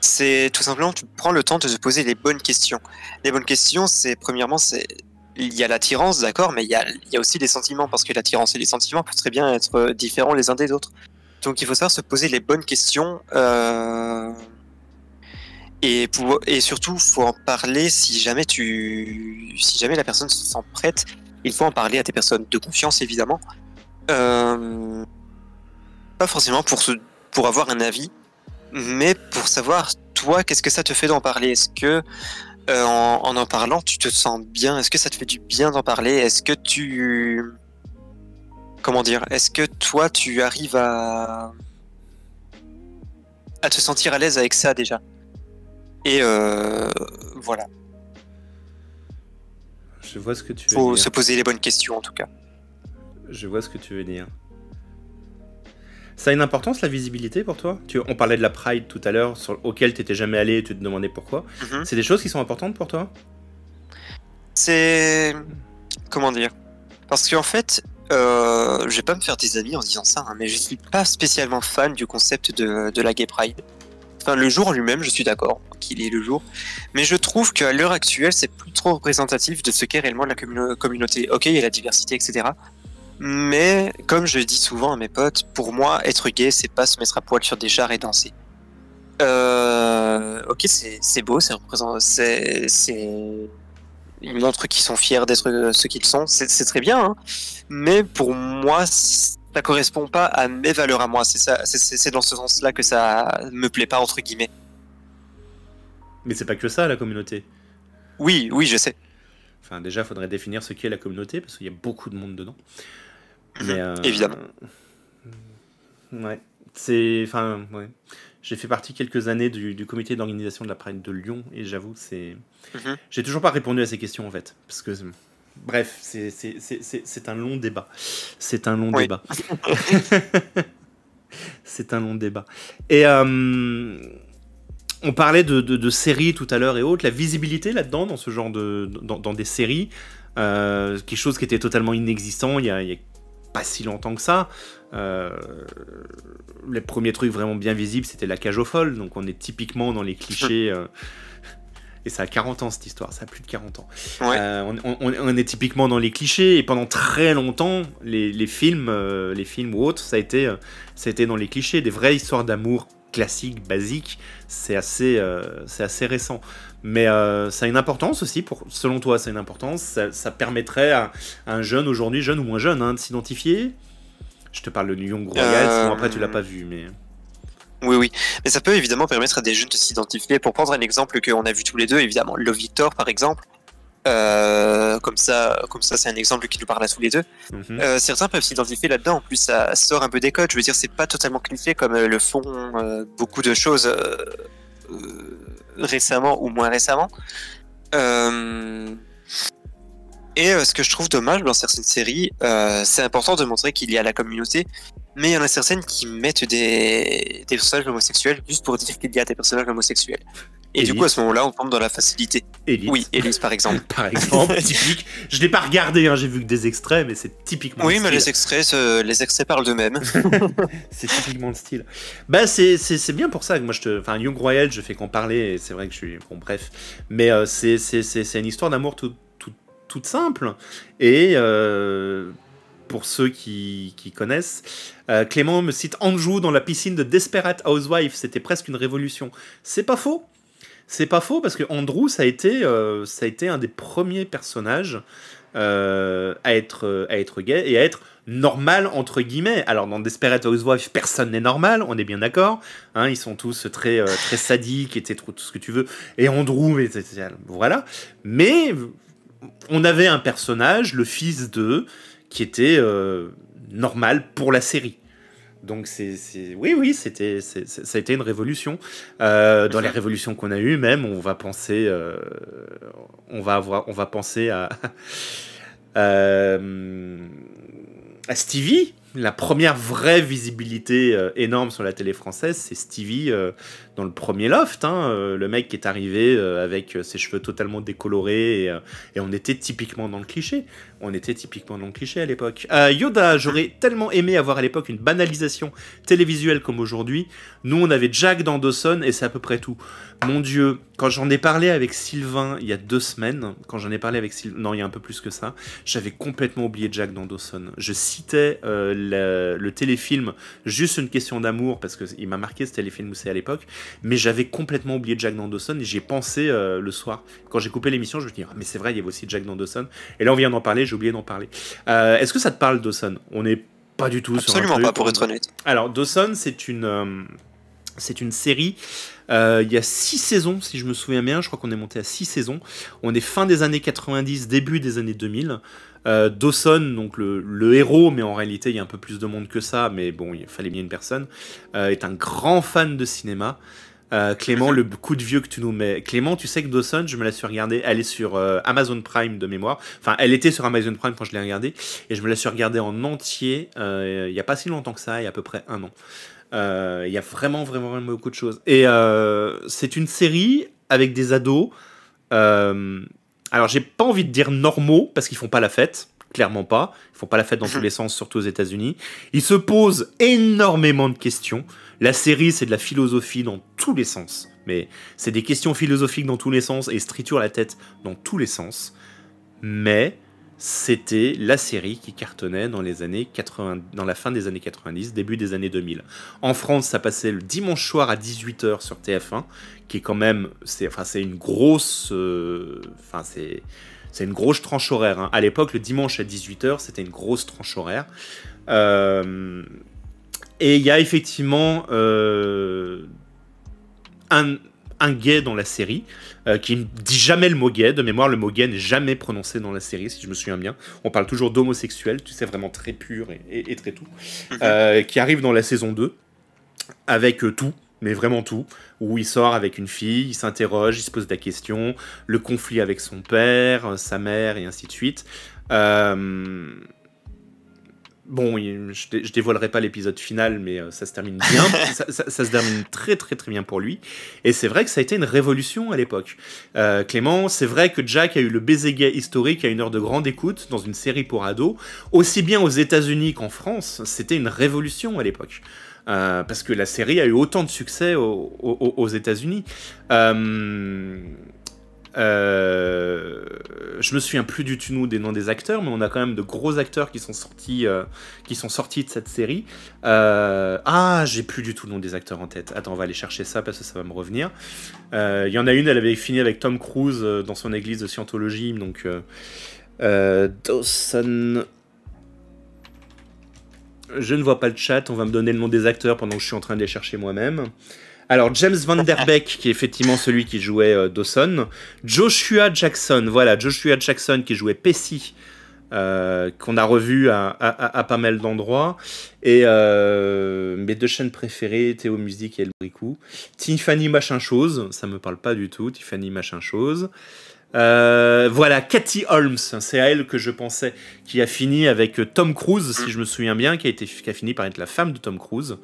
C'est tout simplement tu prends le temps de se poser les bonnes questions. Les bonnes questions, c'est premièrement c'est il y a l'attirance, d'accord, mais il y a, il y a aussi les sentiments, parce que l'attirance et les sentiments peuvent très bien être différents les uns des autres. Donc il faut savoir se poser les bonnes questions. Euh, et, pour, et surtout, faut en parler si jamais tu, si jamais la personne se sent prête. Il faut en parler à tes personnes de confiance, évidemment. Euh, pas forcément pour se, pour avoir un avis, mais pour savoir toi, qu'est-ce que ça te fait d'en parler? Est-ce que euh, en, en, en parlant, tu te sens bien? Est-ce que ça te fait du bien d'en parler? Est-ce que tu comment dire? Est-ce que toi, tu arrives à à te sentir à l'aise avec ça déjà? Et euh, voilà. Je vois ce que tu veux Faut se poser les bonnes questions en tout cas. Je vois ce que tu veux dire. Ça a une importance la visibilité pour toi? Tu, On parlait de la Pride tout à l'heure, auquel tu n'étais jamais allé et tu te demandais pourquoi. Mhm. C'est des choses qui sont importantes pour toi? C'est. Comment dire? Parce qu'en fait, euh, je vais pas me faire des amis en disant ça, hein, mais je suis pas spécialement fan du concept de, de la Gay Pride. Enfin, le jour lui-même, je suis d'accord qu'il est le jour, mais je trouve qu'à l'heure actuelle, c'est plus trop représentatif de ce qu'est réellement la communauté. Ok, il y a la diversité, etc. Mais comme je dis souvent à mes potes, pour moi, être gay, c'est pas se mettre à poil sur des chars et danser. Euh, ok, c'est beau, c'est représent, c'est ils montrent qu'ils sont fiers d'être euh, ce qu'ils sont, c'est très bien. Hein. Mais pour moi, ça correspond pas à mes valeurs à moi. C'est ça, c'est dans ce sens-là que ça me plaît pas entre guillemets. Mais c'est pas que ça la communauté. Oui, oui, je sais. Enfin, déjà, faudrait définir ce qu'est la communauté parce qu'il y a beaucoup de monde dedans. Mhm. Mais, euh, Évidemment. Ouais, c'est, enfin, ouais. J'ai fait partie quelques années du, comité d'organisation de la Pride de Lyon et j'avoue, c'est. Mhm. J'ai toujours pas répondu à ces questions en fait. Parce que. Bref, c'est un long débat. C'est un long débat. [laughs] c'est un long débat. Et. Euh, on parlait de, séries tout à l'heure et autres, la visibilité là-dedans, dans ce genre de. dans, des séries, euh, quelque chose qui était totalement inexistant il y a, il y a pas si longtemps que ça. Euh, les premiers trucs vraiment bien visibles, c'était la cage aux folles. Donc on est typiquement dans les clichés. [laughs] Euh, et ça a 40 ans cette histoire, ça a plus de 40 ans. Euh, on, est typiquement dans les clichés et pendant très longtemps, les, films, les films ou autres, ça a, été, ça a été dans les clichés, des vraies histoires d'amour classiques, basiques. C'est assez, c'est assez récent. Mais ça a une importance aussi, pour, selon toi, ça a une importance. Ça, permettrait à, un jeune aujourd'hui, jeune ou moins jeune, hein, de s'identifier, je te parle de Young Royal, sinon après tu l'as pas vu, mais. Oui, oui. Mais ça peut évidemment permettre à des jeunes de s'identifier. Pour prendre un exemple qu'on a vu tous les deux, évidemment, Love Victor par exemple. Euh, comme ça, comme ça, c'est un exemple qui nous parle à tous les deux. Mhm. Euh, certains peuvent s'identifier là-dedans. En plus, ça sort un peu des codes. Je veux dire, c'est pas totalement cliché comme euh, le font beaucoup de choses récemment ou moins récemment. Et ce que je trouve dommage dans certaines séries, c'est important de montrer qu'il y a la communauté, mais il y en a certaines qui mettent des, des personnages homosexuels juste pour dire qu'il y a des personnages homosexuels. Et du coup, à ce moment-là, on tombe dans la facilité. Oui, Elise, par exemple. [laughs] par exemple, [laughs] typique. Je l'ai pas regardé, hein, j'ai vu que des extraits, mais c'est typiquement. Oui, mais les extraits, les extraits parlent d'eux-mêmes. [laughs] c'est typiquement le style. Bah, c'est bien pour ça que moi, je te. Enfin, Young Royal, je fais qu'en parler, et c'est vrai que je suis. Bon, bref. Mais euh, c'est une histoire d'amour tout, toute simple. Et euh, pour ceux qui, connaissent, euh, Clément me cite Andrew dans la piscine de Desperate Housewife. C'était presque une révolution. C'est pas faux. C'est pas faux parce que Andrew, ça a été, euh, un des premiers personnages à, être, à être gay et à être normal entre guillemets. Alors dans Desperate Housewives, personne n'est normal, on est bien d'accord. Hein, ils sont tous très très sadiques et tout ce que tu veux. Et Andrew, voilà. Mais on avait un personnage, le fils de, qui était euh, normal pour la série. Donc c'est, oui, oui, c'était, ça a été une révolution. Euh, dans les révolutions qu'on a eues, même, on va penser, euh, on va avoir, on va penser à, [laughs] euh, à Stevie, la première vraie visibilité énorme sur la télé française, c'est Stevie dans le premier loft. Hein, euh, le mec qui est arrivé avec ses cheveux totalement décolorés et, on était typiquement dans le cliché. On était typiquement dans le cliché à l'époque. Yoda, j'aurais tellement aimé avoir à l'époque une banalisation télévisuelle comme aujourd'hui. Nous, on avait Jack dans Dawson et c'est à peu près tout. Mon Dieu, quand j'en ai parlé avec Sylvain il y a deux semaines, quand j'en ai parlé avec Sylvain, non, il y a un peu plus que ça, j'avais complètement oublié Jack dans Dawson. Je citais le, téléfilm Juste une question d'amour, parce qu'il m'a marqué ce téléfilm aussi à l'époque, mais j'avais complètement oublié Jack Dawson et j'y ai pensé euh, le soir. Quand j'ai coupé l'émission, je me suis dit, ah, mais c'est vrai, il y avait aussi Jack Dawson. Et là, on vient d'en parler, j'ai oublié d'en parler. Euh, est-ce que ça te parle, Dawson? On n'est pas du tout Absolument sur pas, pour être honnête. Alors, Dawson, c'est une. Euh, c'est une série, il y a six saisons si je me souviens bien, je crois qu'on est monté à six saisons. On est fin des années 90, début des années 2000. Euh, Dawson, donc le, héros, mais en réalité il y a un peu plus de monde que ça, mais bon, il fallait bien une personne, euh, est un grand fan de cinéma. Euh, Clément, le coup de vieux que tu nous mets. Clément, tu sais que Dawson, je me la suis regardée, elle est sur Amazon Prime de mémoire. Enfin, elle était sur Amazon Prime quand je l'ai regardée, et je me la suis regardée en entier il n'y a pas si longtemps que ça, il y a à peu près un an. Il y a vraiment, vraiment, vraiment beaucoup de choses. Et c'est une série avec des ados alors j'ai pas envie de dire normaux parce qu'ils font pas la fête, clairement pas. Ils font pas la fête dans tous les sens, surtout aux États-Unis. Ils se posent énormément de questions. La série, c'est de la philosophie dans tous les sens. Mais c'est des questions philosophiques dans tous les sens et se triture la tête dans tous les sens. Mais c'était la série qui cartonnait dans les années 80, dans la fin des années 90, début des années 2000. En France, ça passait le dimanche soir à 18h sur TF1, qui est quand même, c'est, enfin, c'est une grosse, euh, c'est une grosse tranche horaire. Hein. À l'époque, le dimanche à 18h, c'était une grosse tranche horaire. Euh, et il y a effectivement euh, un, un gay dans la série, euh, qui ne dit jamais le mot gay. De mémoire, le mot gay n'est jamais prononcé dans la série, si je me souviens bien. On parle toujours d'homosexuel, tu sais, vraiment très pur et, très tout. Mhm. Euh, qui arrive dans la saison 2, avec euh, tout, mais vraiment tout, où il sort avec une fille, il s'interroge, il se pose la question, le conflit avec son père, sa mère, et ainsi de suite. Euh, Bon, je, dévoilerai pas l'épisode final, mais euh, ça se termine bien. [laughs] ça, se termine très très très bien pour lui. Et c'est vrai que ça a été une révolution à l'époque. Euh, Clément, c'est vrai que Jack a eu le baiser gay historique à une heure de grande écoute dans une série pour ados. Aussi bien aux États-Unis qu'en France, c'était une révolution à l'époque. Euh, parce que la série a eu autant de succès aux, aux États-Unis. Euh, euh, je me souviens plus du tout des noms des acteurs, mais on a quand même de gros acteurs qui sont sortis, euh, de cette série. Euh, ah, j'ai plus du tout le nom des acteurs en tête. Attends, on va aller chercher ça parce que ça va me revenir. Il y en a une, elle avait fini avec Tom Cruise dans son église de Scientologie, donc Dawson. Je ne vois pas le chat, on va me donner le nom des acteurs pendant que je suis en train de les chercher moi-même. Alors, James Van Der Beek, qui est effectivement celui qui jouait euh, Dawson. Joshua Jackson, voilà, Joshua Jackson qui jouait Pessy. Euh, qu'on a revu à, pas mal d'endroits. Et euh, mes deux chaînes préférées, Théo Musique et El Bricou. Tiffany Machin Chose, ça me parle pas du tout, Tiffany Machin Chose. voilà, Cathy Holmes, c'est à elle que je pensais, qui a fini avec Tom Cruise, si je me souviens bien, qui a fini par être la femme de Tom Cruise.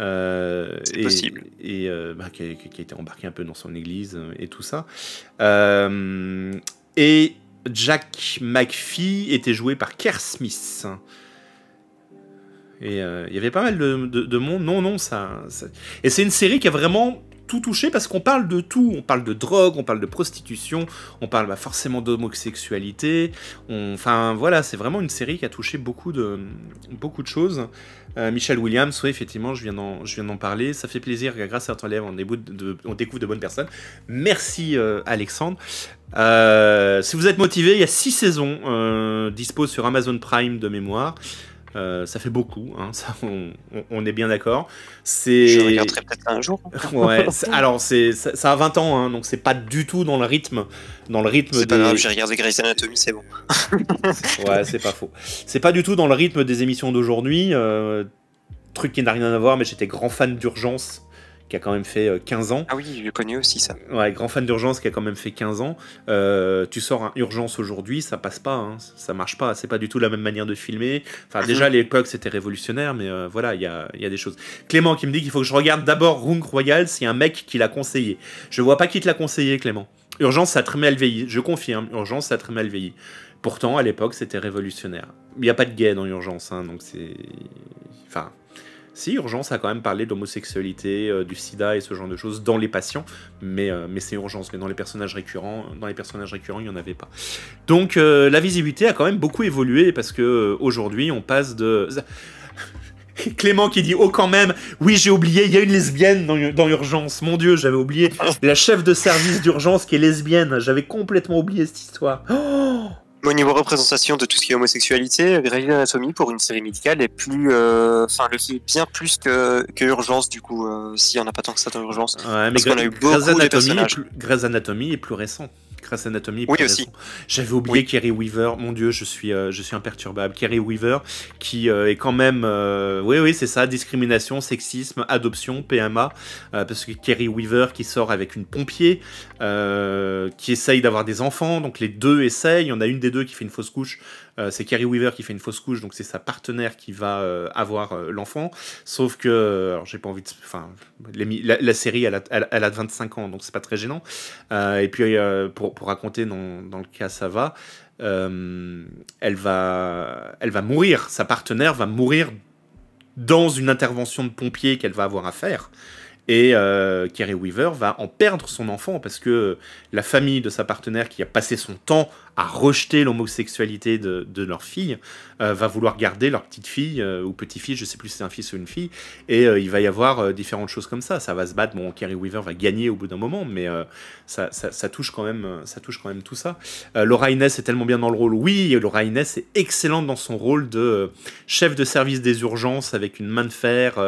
Euh, et, possible. Et euh, bah, qui, a, été embarqué un peu dans son église euh, et tout ça. et Jack McPhee était joué par Kerr Smith. Et il y avait pas mal de, monde. Non, non, ça. Et c'est une série qui a vraiment tout touché parce qu'on parle de tout. On parle de drogue, on parle de prostitution, on parle bah, forcément d'homosexualité. Enfin voilà, c'est vraiment une série qui a touché beaucoup de, beaucoup de choses. Euh, Michel Williams, oui, effectivement, je viens d'en parler. Ça fait plaisir, grâce à ton lèvre, on, découvre de bonnes personnes. Merci euh, Alexandre. Euh, si vous êtes motivé, il y a six saisons dispo sur Amazon Prime de mémoire. Euh, ça fait beaucoup, hein, ça, on, est bien d'accord. C'est... Je regarderai peut-être un jour. [laughs] ouais, [laughs] alors c'est, ça, a 20 ans, hein, donc c'est pas du tout dans le rythme. Dans le rythme c'est pas grave, j'ai regardé Grey's Anatomy, c'est bon. [laughs] ouais, c'est pas faux. C'est pas du tout dans le rythme des émissions d'aujourd'hui. Euh, truc qui n'a rien à voir, mais j'étais grand fan d'Urgence qui a quand même fait 15 ans. Ah oui, je connais aussi ça. Ouais, grand fan d'urgence qui a quand même fait 15 ans. Euh, tu sors un urgence aujourd'hui, ça passe pas, hein, ça marche pas. C'est pas du tout la même manière de filmer. Enfin, déjà à l'époque c'était révolutionnaire, mais euh, voilà, il y a, y a, des choses. Clément qui me dit qu'il faut que je regarde d'abord Rung Royal, c'est un mec qui l'a conseillé. Je vois pas qui te l'a conseillé, Clément. Urgence, ça a très mal vieilli. Je confirme, Urgence, ça a très mal vieilli. Pourtant, à l'époque, c'était révolutionnaire. Il n'y a pas de gay dans Urgence, hein, donc c'est. Enfin, si, Urgence a quand même parlé d'homosexualité, euh, du sida et ce genre de choses dans les patients, mais, euh, mais c'est Urgence. Mais dans les personnages récurrents, dans les personnages récurrents, il n'y en avait pas. Donc euh, la visibilité a quand même beaucoup évolué parce que aujourd'hui, on passe de. [laughs] Clément qui dit oh quand même oui j'ai oublié il y a une lesbienne dans, dans Urgence mon dieu j'avais oublié la chef de service d'urgence qui est lesbienne j'avais complètement oublié cette histoire oh au niveau représentation de tout ce qui est homosexualité, Grey's Anatomy pour une série médicale est plus, euh, enfin le fait bien plus que, que Urgence du coup, euh, s'il n'y en a pas tant que ça dans Urgence. Ouais, mais Grey's Anatomy, Anatomy est plus récent. Grâce Anatomy. Oui aussi. J'avais oublié Kerry Weaver. Mon Dieu, je suis, euh, je suis imperturbable. Kerry Weaver, qui euh, est quand même, euh, oui, oui, c'est ça, discrimination, sexisme, adoption, PMA, parce que Kerry Weaver qui sort avec une pompier, qui essaye d'avoir des enfants, donc les deux essayent. Il y en a une des deux qui fait une fausse couche. Euh, c'est Carrie Weaver qui fait une fausse couche, donc c'est sa partenaire qui va euh, avoir euh, l'enfant. Sauf que, j'ai pas envie de. Enfin, la, série, elle a, elle, a 25 ans, donc c'est pas très gênant. et puis, pour, pour, raconter dans, dans, le cas, ça va. elle va, elle va mourir. Sa partenaire va mourir dans une intervention de pompier qu'elle va avoir à faire. Et euh, Kerry Weaver va en perdre son enfant parce que la famille de sa partenaire qui a passé son temps à rejeter l'homosexualité de, leur fille euh, va vouloir garder leur petite fille euh, ou petit fils, je sais plus si c'est un fils ou une fille, et il va y avoir différentes choses comme ça. Ça va se battre. Bon, Kerry Weaver va gagner au bout d'un moment, mais ça, touche quand même, ça touche quand même tout ça. Laura Inès est tellement bien dans le rôle. Oui, Laura Inès est excellente dans son rôle de chef de service des urgences avec une main de fer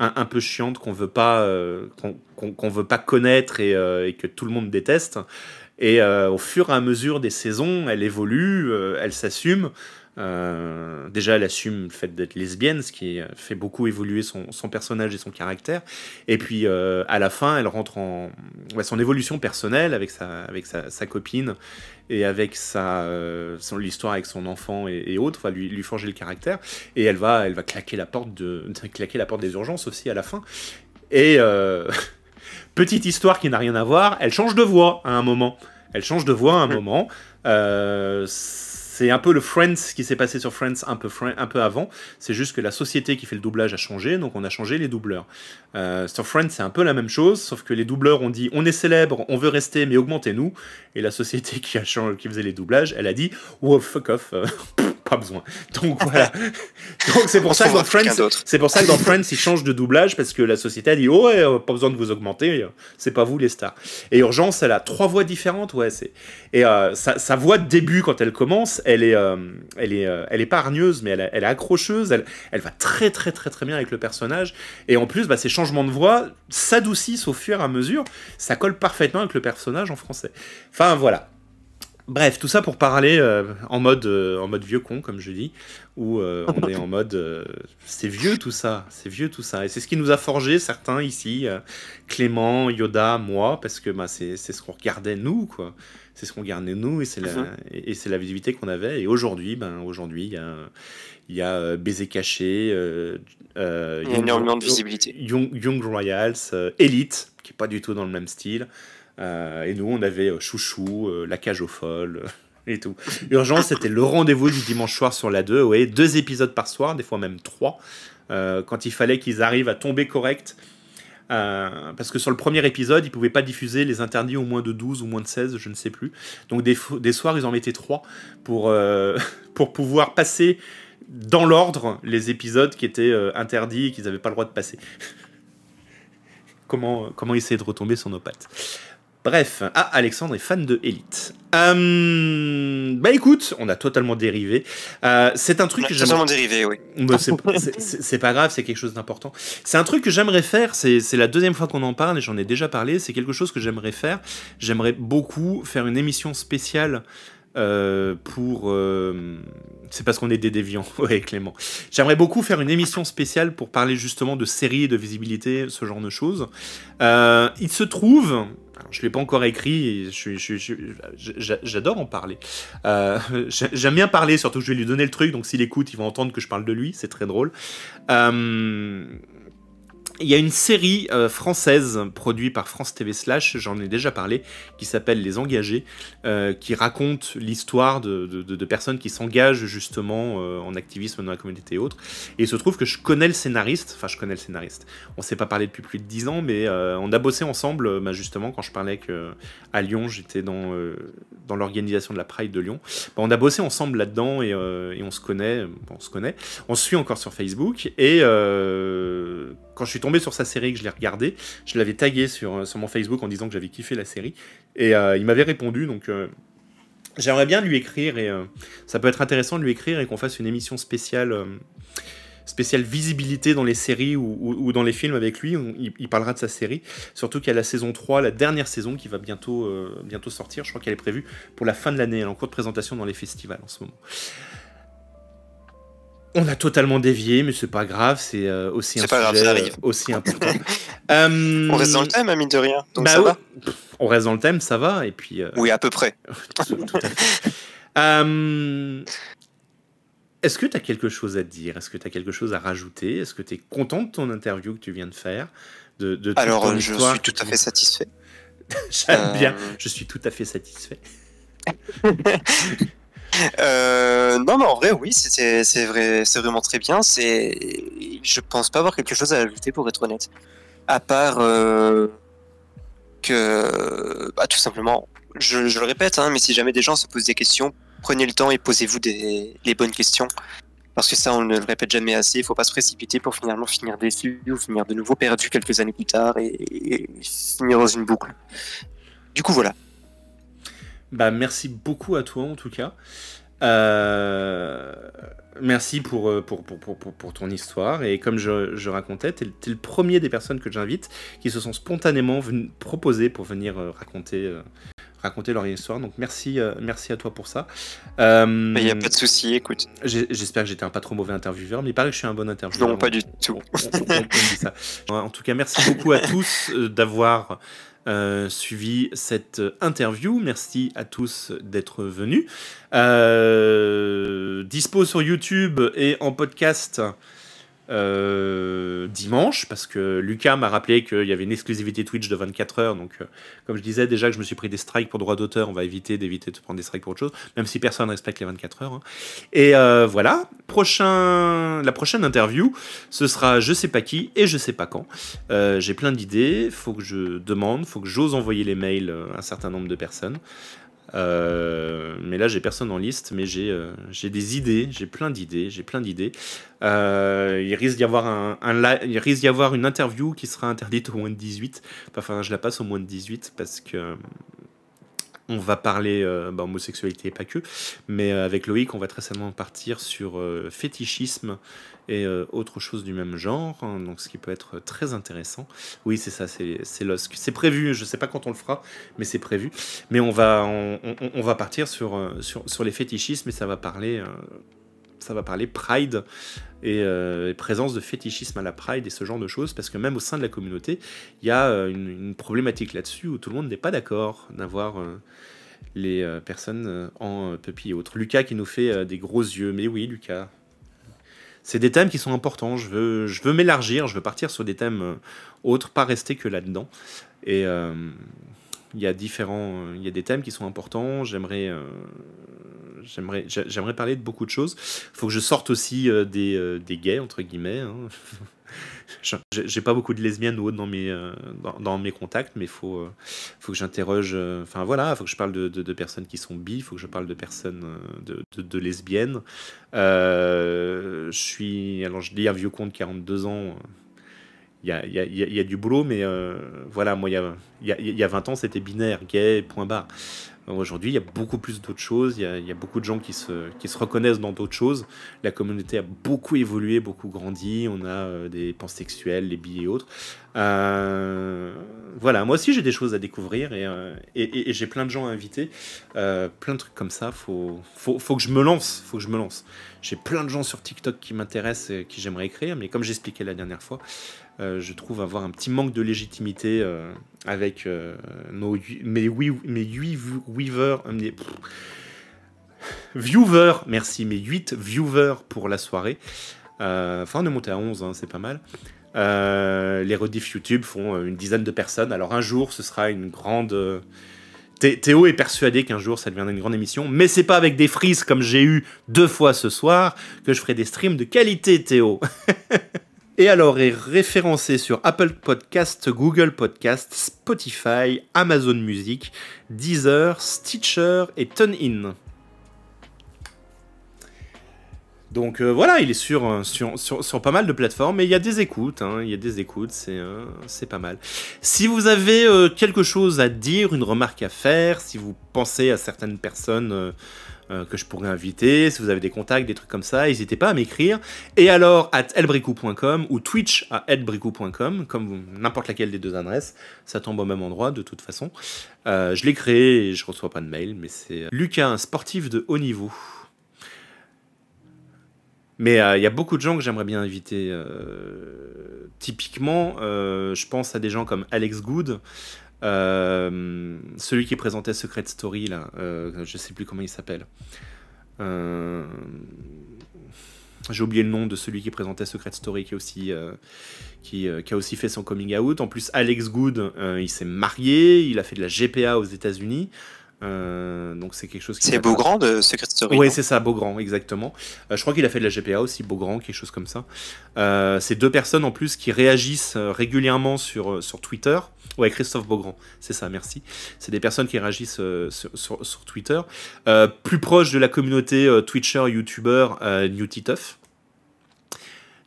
un, peu chiante qu'on veut pas euh, qu'on veut pas connaître euh, et, que tout le monde déteste. Et euh, au fur et à mesure des saisons, elle évolue, elle s'assume. déjà, elle assume le fait d'être lesbienne, ce qui fait beaucoup évoluer son, son, personnage et son caractère. Et puis, à la fin, elle rentre en son évolution personnelle avec sa, copine et avec son l'histoire avec son enfant et, autres, va lui, forger le caractère. Et elle va, elle va claquer la porte [laughs] claquer la porte des urgences aussi à la fin. Et euh, [laughs] petite histoire qui n'a rien à voir, elle change de voix à un moment. Elle change de voix à un moment. Euh, c'est un peu le Friends qui s'est passé sur Friends un peu, un peu avant. C'est juste que la société qui fait le doublage a changé, donc on a changé les doubleurs. Euh, sur Friends, c'est un peu la même chose, sauf que les doubleurs ont dit on est célèbre, on veut rester, mais augmentez-nous. Et la société [laughs] qui, a qui faisait les doublages, elle a dit wow, fuck off. [laughs] pas besoin. [laughs] Donc voilà. [laughs] Donc c'est pour ça que dans Friends, c'est pour ça que dans Friends ils changent de doublage parce que la société a dit oh ouais, pas besoin de vous augmenter, c'est pas vous les stars. Et Urgence, elle a trois voix différentes, ouais c'est. Et euh, sa, voix de début quand elle commence, elle est, euh, elle est, euh, elle est pas hargneuse mais elle, elle est accrocheuse, elle, elle va très très très très bien avec le personnage. Et en plus, bah, ces changements de voix s'adoucissent au fur et à mesure, ça colle parfaitement avec le personnage en français. Enfin voilà. Bref, tout ça pour parler euh, en, mode, euh, en mode vieux con, comme je dis, où euh, [laughs] on est en mode c'est vieux tout ça, c'est vieux tout ça. Et c'est ce qui nous a forgé certains ici, Clément, Yoda, moi, parce que bah, c'est ce qu'on regardait nous, quoi. C'est ce qu'on regardait nous et c'est la, et, la visibilité qu'on avait. Et aujourd'hui, ben, aujourd'hui, il y a, y a Baiser caché, Young, énormément de visibilité. Young, Young Royals, Elite, qui est pas du tout dans le même style. Euh, et nous, on avait euh, Chouchou, euh, La Cage aux Folles et tout. Urgence, c'était le rendez-vous du dimanche soir sur la 2. Ouais, deux épisodes par soir, des fois même trois, quand il fallait qu'ils arrivent à tomber correct. parce que sur le premier épisode, ils pouvaient pas diffuser les interdits au moins de 12 ou moins de 16, je ne sais plus. Donc des, des soirs, ils en mettaient trois pour, [laughs] pour pouvoir passer dans l'ordre les épisodes qui étaient interdits et qu'ils n'avaient pas le droit de passer. [laughs] comment, comment essayer de retomber sur nos pattes? Bref, ah, Alexandre est fan de Elite. Euh, bah écoute, on a totalement dérivé. Euh, c'est un truc que j'aimerais. Totalement dérivé, oui. Bah, c'est pas grave, c'est quelque chose d'important. C'est un truc que j'aimerais faire. C'est la deuxième fois qu'on en parle et j'en ai déjà parlé. C'est quelque chose que j'aimerais faire. J'aimerais beaucoup faire une émission spéciale pour c'est parce qu'on est des déviants, [laughs] ouais Clément. J'aimerais beaucoup faire une émission spéciale pour parler justement de séries, de visibilité, ce genre de choses. Euh, il se trouve, je ne l'ai pas encore écrit, j'adore en parler. Euh, j'aime bien parler, surtout que je vais lui donner le truc, donc s'il écoute, il va entendre que je parle de lui, c'est très drôle. Euh, il y a une série euh, française produite par France TV Slash, j'en ai déjà parlé, qui s'appelle Les Engagés, euh, qui raconte l'histoire de, de, personnes qui s'engagent justement euh, en activisme dans la communauté et autres. Et il se trouve que je connais le scénariste, enfin je connais le scénariste. On s'est pas parlé depuis plus de 10 ans, mais on a bossé ensemble bah, justement quand je parlais que à Lyon, j'étais dans, dans l'organisation de la Pride de Lyon. Bah, on a bossé ensemble là-dedans et, et, on se connaît, on se connaît. On se suit encore sur Facebook et quand je suis tombé sur sa série, que je l'ai regardé, je l'avais tagué sur, sur mon Facebook en disant que j'avais kiffé la série. Et euh, il m'avait répondu, donc euh, j'aimerais bien lui écrire, et euh, ça peut être intéressant de lui écrire et qu'on fasse une émission spéciale, spéciale visibilité dans les séries ou, dans les films avec lui. Il, parlera de sa série. Surtout qu'il y a la saison 3, la dernière saison qui va bientôt, bientôt sortir. Je crois qu'elle est prévue pour la fin de l'année. Elle est en cours de présentation dans les festivals en ce moment. On a totalement dévié, mais c'est pas grave, c'est euh, aussi un sujet euh, aussi important. [laughs] on reste dans le thème, à mine de rien. Donc bah ça va. On reste dans le thème, ça va, et puis. Euh, oui, à peu près. [laughs] Est-ce que tu as quelque chose à dire? Est-ce que tu as quelque chose à rajouter? Est-ce que tu es content de ton interview que tu viens de faire? De, de Alors, [laughs] je suis tout à fait satisfait. J'aime bien, je suis tout à fait satisfait. Euh, non, mais en vrai, oui, c'est vrai, vraiment très bien. Je pense pas avoir quelque chose à ajouter pour être honnête, à part euh, que, bah, tout simplement, je, le répète, hein, mais si jamais des gens se posent des questions, prenez le temps et posez-vous les bonnes questions. Parce que ça, on ne le répète jamais assez. Il faut pas se précipiter pour finalement finir déçu ou finir de nouveau perdu quelques années plus tard et finir dans une boucle. Du coup, voilà. Bah, merci beaucoup à toi en tout cas. Euh, merci pour, euh, pour, pour, pour, pour, ton histoire. Et comme je, je racontais, tu es, le premier des personnes que j'invite qui se sont spontanément proposées pour venir euh, raconter, raconter leur histoire. Donc merci, merci à toi pour ça. Il n'y a pas de souci, écoute. J'espère que j'étais un pas trop mauvais intervieweur, mais il paraît que je suis un bon intervieweur. Non, pas du tout. ça. En tout cas, merci beaucoup à tous d'avoir euh, suivi cette interview. Merci à tous d'être venus. Euh, dispo sur YouTube et en podcast euh, dimanche, parce que Lucas m'a rappelé qu'il y avait une exclusivité Twitch de 24 heures. Donc, euh, comme je disais déjà que je me suis pris des strikes pour droit d'auteur, on va éviter d'éviter de prendre des strikes pour autre chose, même si personne ne respecte les 24 heures. Hein. Et euh, voilà, la prochaine interview, ce sera je sais pas qui et je sais pas quand. J'ai plein d'idées, faut que je demande, faut que j'ose envoyer les mails à un certain nombre de personnes. Euh, mais là, j'ai personne en liste, mais j'ai euh, des idées, j'ai plein d'idées, j'ai plein d'idées. Euh, il risque d'y avoir un, avoir une interview qui sera interdite au moins de 18. Enfin, je la passe au moins de 18 parce que on va parler bah, homosexualité et pas que, mais avec Loïc, on va très certainement partir sur fétichisme et euh, autre chose du même genre, hein, donc ce qui peut être très intéressant. Oui, c'est ça, c'est LOSC. C'est prévu, je sais pas quand on le fera, mais c'est prévu. Mais on va, on, va partir sur, euh, sur, sur, les fétichismes et ça va parler, euh, ça va parler Pride et, présence de fétichisme à la Pride et ce genre de choses, parce que même au sein de la communauté, il y a une, problématique là-dessus où tout le monde n'est pas d'accord d'avoir les personnes en puppy et autres. Lucas qui nous fait des gros yeux, mais oui, Lucas, c'est des thèmes qui sont importants. Je veux, je veux m'élargir, je veux partir sur des thèmes euh, autres, pas rester que là-dedans. Et euh, il y a différents, il y a des thèmes qui sont importants. J'aimerais, euh, j'aimerais, parler de beaucoup de choses. Il faut que je sorte aussi des, des gays entre guillemets. Hein. [laughs] J'ai pas beaucoup de lesbiennes ou autres dans mes, euh, contacts, mais il faut, euh, que j'interroge. Euh, enfin voilà, il faut que je parle de, personnes qui sont bi, il faut que je parle de personnes de, lesbiennes. je suis. Alors je dis un vieux con de 42 ans. Il y a, du boulot, mais voilà, moi, il y a 20 ans, c'était binaire, gay, point barre. Aujourd'hui, il y a beaucoup plus d'autres choses, il y, a, beaucoup de gens qui se, reconnaissent dans d'autres choses. La communauté a beaucoup évolué, beaucoup grandi. On a euh, des pansexuels, les billets et autres. Euh, voilà, moi aussi j'ai des choses à découvrir et, euh, j'ai plein de gens à inviter. plein de trucs comme ça, faut, faut, que je me lance. Faut que je me lance. J'ai plein de gens sur TikTok qui m'intéressent et qui j'aimerais écrire, mais comme j'expliquais la dernière fois, je trouve avoir un petit manque de légitimité avec euh, nos, mes, mes 8 weavers, mes, viewers, merci, mes 8 viewers pour la soirée. Euh, enfin, on est monté à 11, hein, c'est pas mal. Euh, les rediff YouTube font une dizaine de personnes. Alors un jour, ce sera une grande. Théo est persuadé qu'un jour ça deviendra une grande émission, mais c'est pas avec des frises comme j'ai eu deux fois ce soir que je ferai des streams de qualité, Théo. [laughs] et alors est référencé sur Apple Podcast, Google Podcast, Spotify, Amazon Music, Deezer, Stitcher et TuneIn. Donc euh, voilà, il est sur, sur, pas mal de plateformes, mais il y a des écoutes, hein, il y a des écoutes, c'est euh, pas mal. Si vous avez euh, quelque chose à dire, une remarque à faire, si vous pensez à certaines personnes euh, que je pourrais inviter. Si vous avez des contacts, des trucs comme ça, n'hésitez pas à m'écrire. Et alors, at elbricou.com ou Twitch à elbricou.com, comme n'importe laquelle des deux adresses. Ça tombe au même endroit de toute façon. Euh, je l'ai créé et je reçois pas de mail, mais c'est euh, Lucas, sportif de haut niveau. Mais il y a beaucoup de gens que j'aimerais bien inviter. typiquement, je pense à des gens comme Alex Good, celui qui présentait Secret Story, là, euh, je sais plus comment il s'appelle. Euh, j'ai oublié le nom de celui qui présentait Secret Story, qui, aussi, qui, a aussi fait son coming out. En plus, Alex Good, il s'est marié, il a fait de la GPA aux États-Unis. Euh, donc c'est quelque chose qui. C'est Beaugrand de Secret Story. Oui, c'est ça, Beaugrand, exactement. Euh, je crois qu'il a fait de la GPA aussi, Beaugrand, quelque chose comme ça. Euh, c'est deux personnes en plus qui réagissent régulièrement sur, sur Twitter. Ouais, Christophe Beaugrand, c'est ça, merci. C'est des personnes qui réagissent sur, sur, Twitter. plus proche de la communauté Twitcher, YouTuber, New.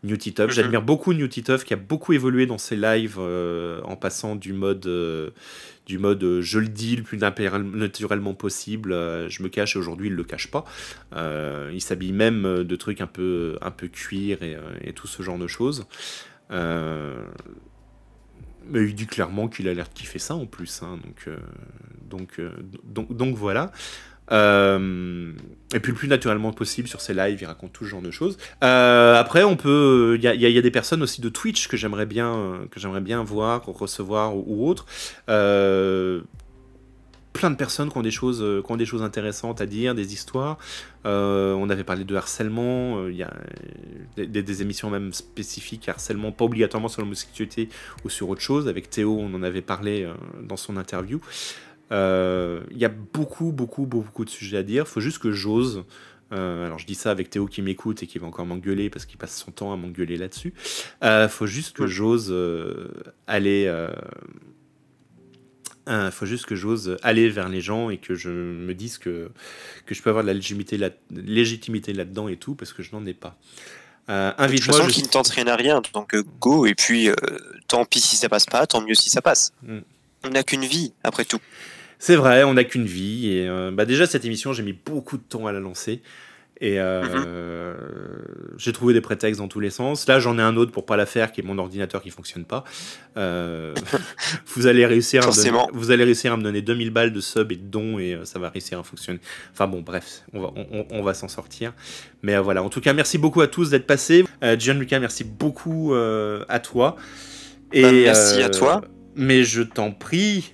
New. Mhm. J'admire beaucoup New qui a beaucoup évolué dans ses lives en passant du mode du mode euh, je le dis le plus naturellement possible, euh, je me cache et aujourd'hui il le cache pas. Euh, il s'habille même de trucs un peu, un peu cuir et, tout ce genre de choses. mais il dit clairement qu'il a l'air de kiffer ça en plus. Hein, donc, donc, donc, donc, voilà. Euh, et puis le plus naturellement possible sur ses lives, il raconte tout ce genre de choses. Euh, après, on peut, il y, a des personnes aussi de Twitch que j'aimerais bien, que j'aimerais bien voir, recevoir ou. Euh, plein de personnes qui ont des choses, qui ont des choses intéressantes à dire, des histoires. on avait parlé de harcèlement. Il y a des, des, émissions même spécifiques harcèlement, pas obligatoirement sur l'homosexualité ou sur autre chose. Avec Théo, on en avait parlé dans son interview. Il euh, y a beaucoup, beaucoup, beaucoup de sujets à dire. Il faut juste que j'ose. Euh, alors je dis ça avec Théo qui m'écoute et qui va encore m'engueuler parce qu'il passe son temps à m'engueuler là-dessus. Il euh, faut juste que j'ose aller. Il faut juste que j'ose aller vers les gens et que je me dise que, que je peux avoir de la légitimité, là, légitimité là-dedans et tout parce que je n'en ai pas. invite-moi. Toute qui ne tente rien à rien, donc go et puis tant pis si ça passe pas, tant mieux si ça passe. Mm. On n'a qu'une vie après tout. C'est vrai, on n'a qu'une vie. Et euh, bah déjà, cette émission, j'ai mis beaucoup de temps à la lancer. Et euh, mhm. j'ai trouvé des prétextes dans tous les sens. Là, j'en ai un autre pour pas la faire, qui est mon ordinateur qui fonctionne pas. Euh, [laughs] vous allez réussir, à me donner, vous allez réussir à me donner 2000 balles de sub et de dons et ça va réussir à fonctionner. Enfin bon, bref, on va, on, va s'en sortir. Mais voilà, en tout cas, merci beaucoup à tous d'être passés. Gianluca, merci beaucoup à toi. Et, bah, merci à toi. Mais je t'en prie,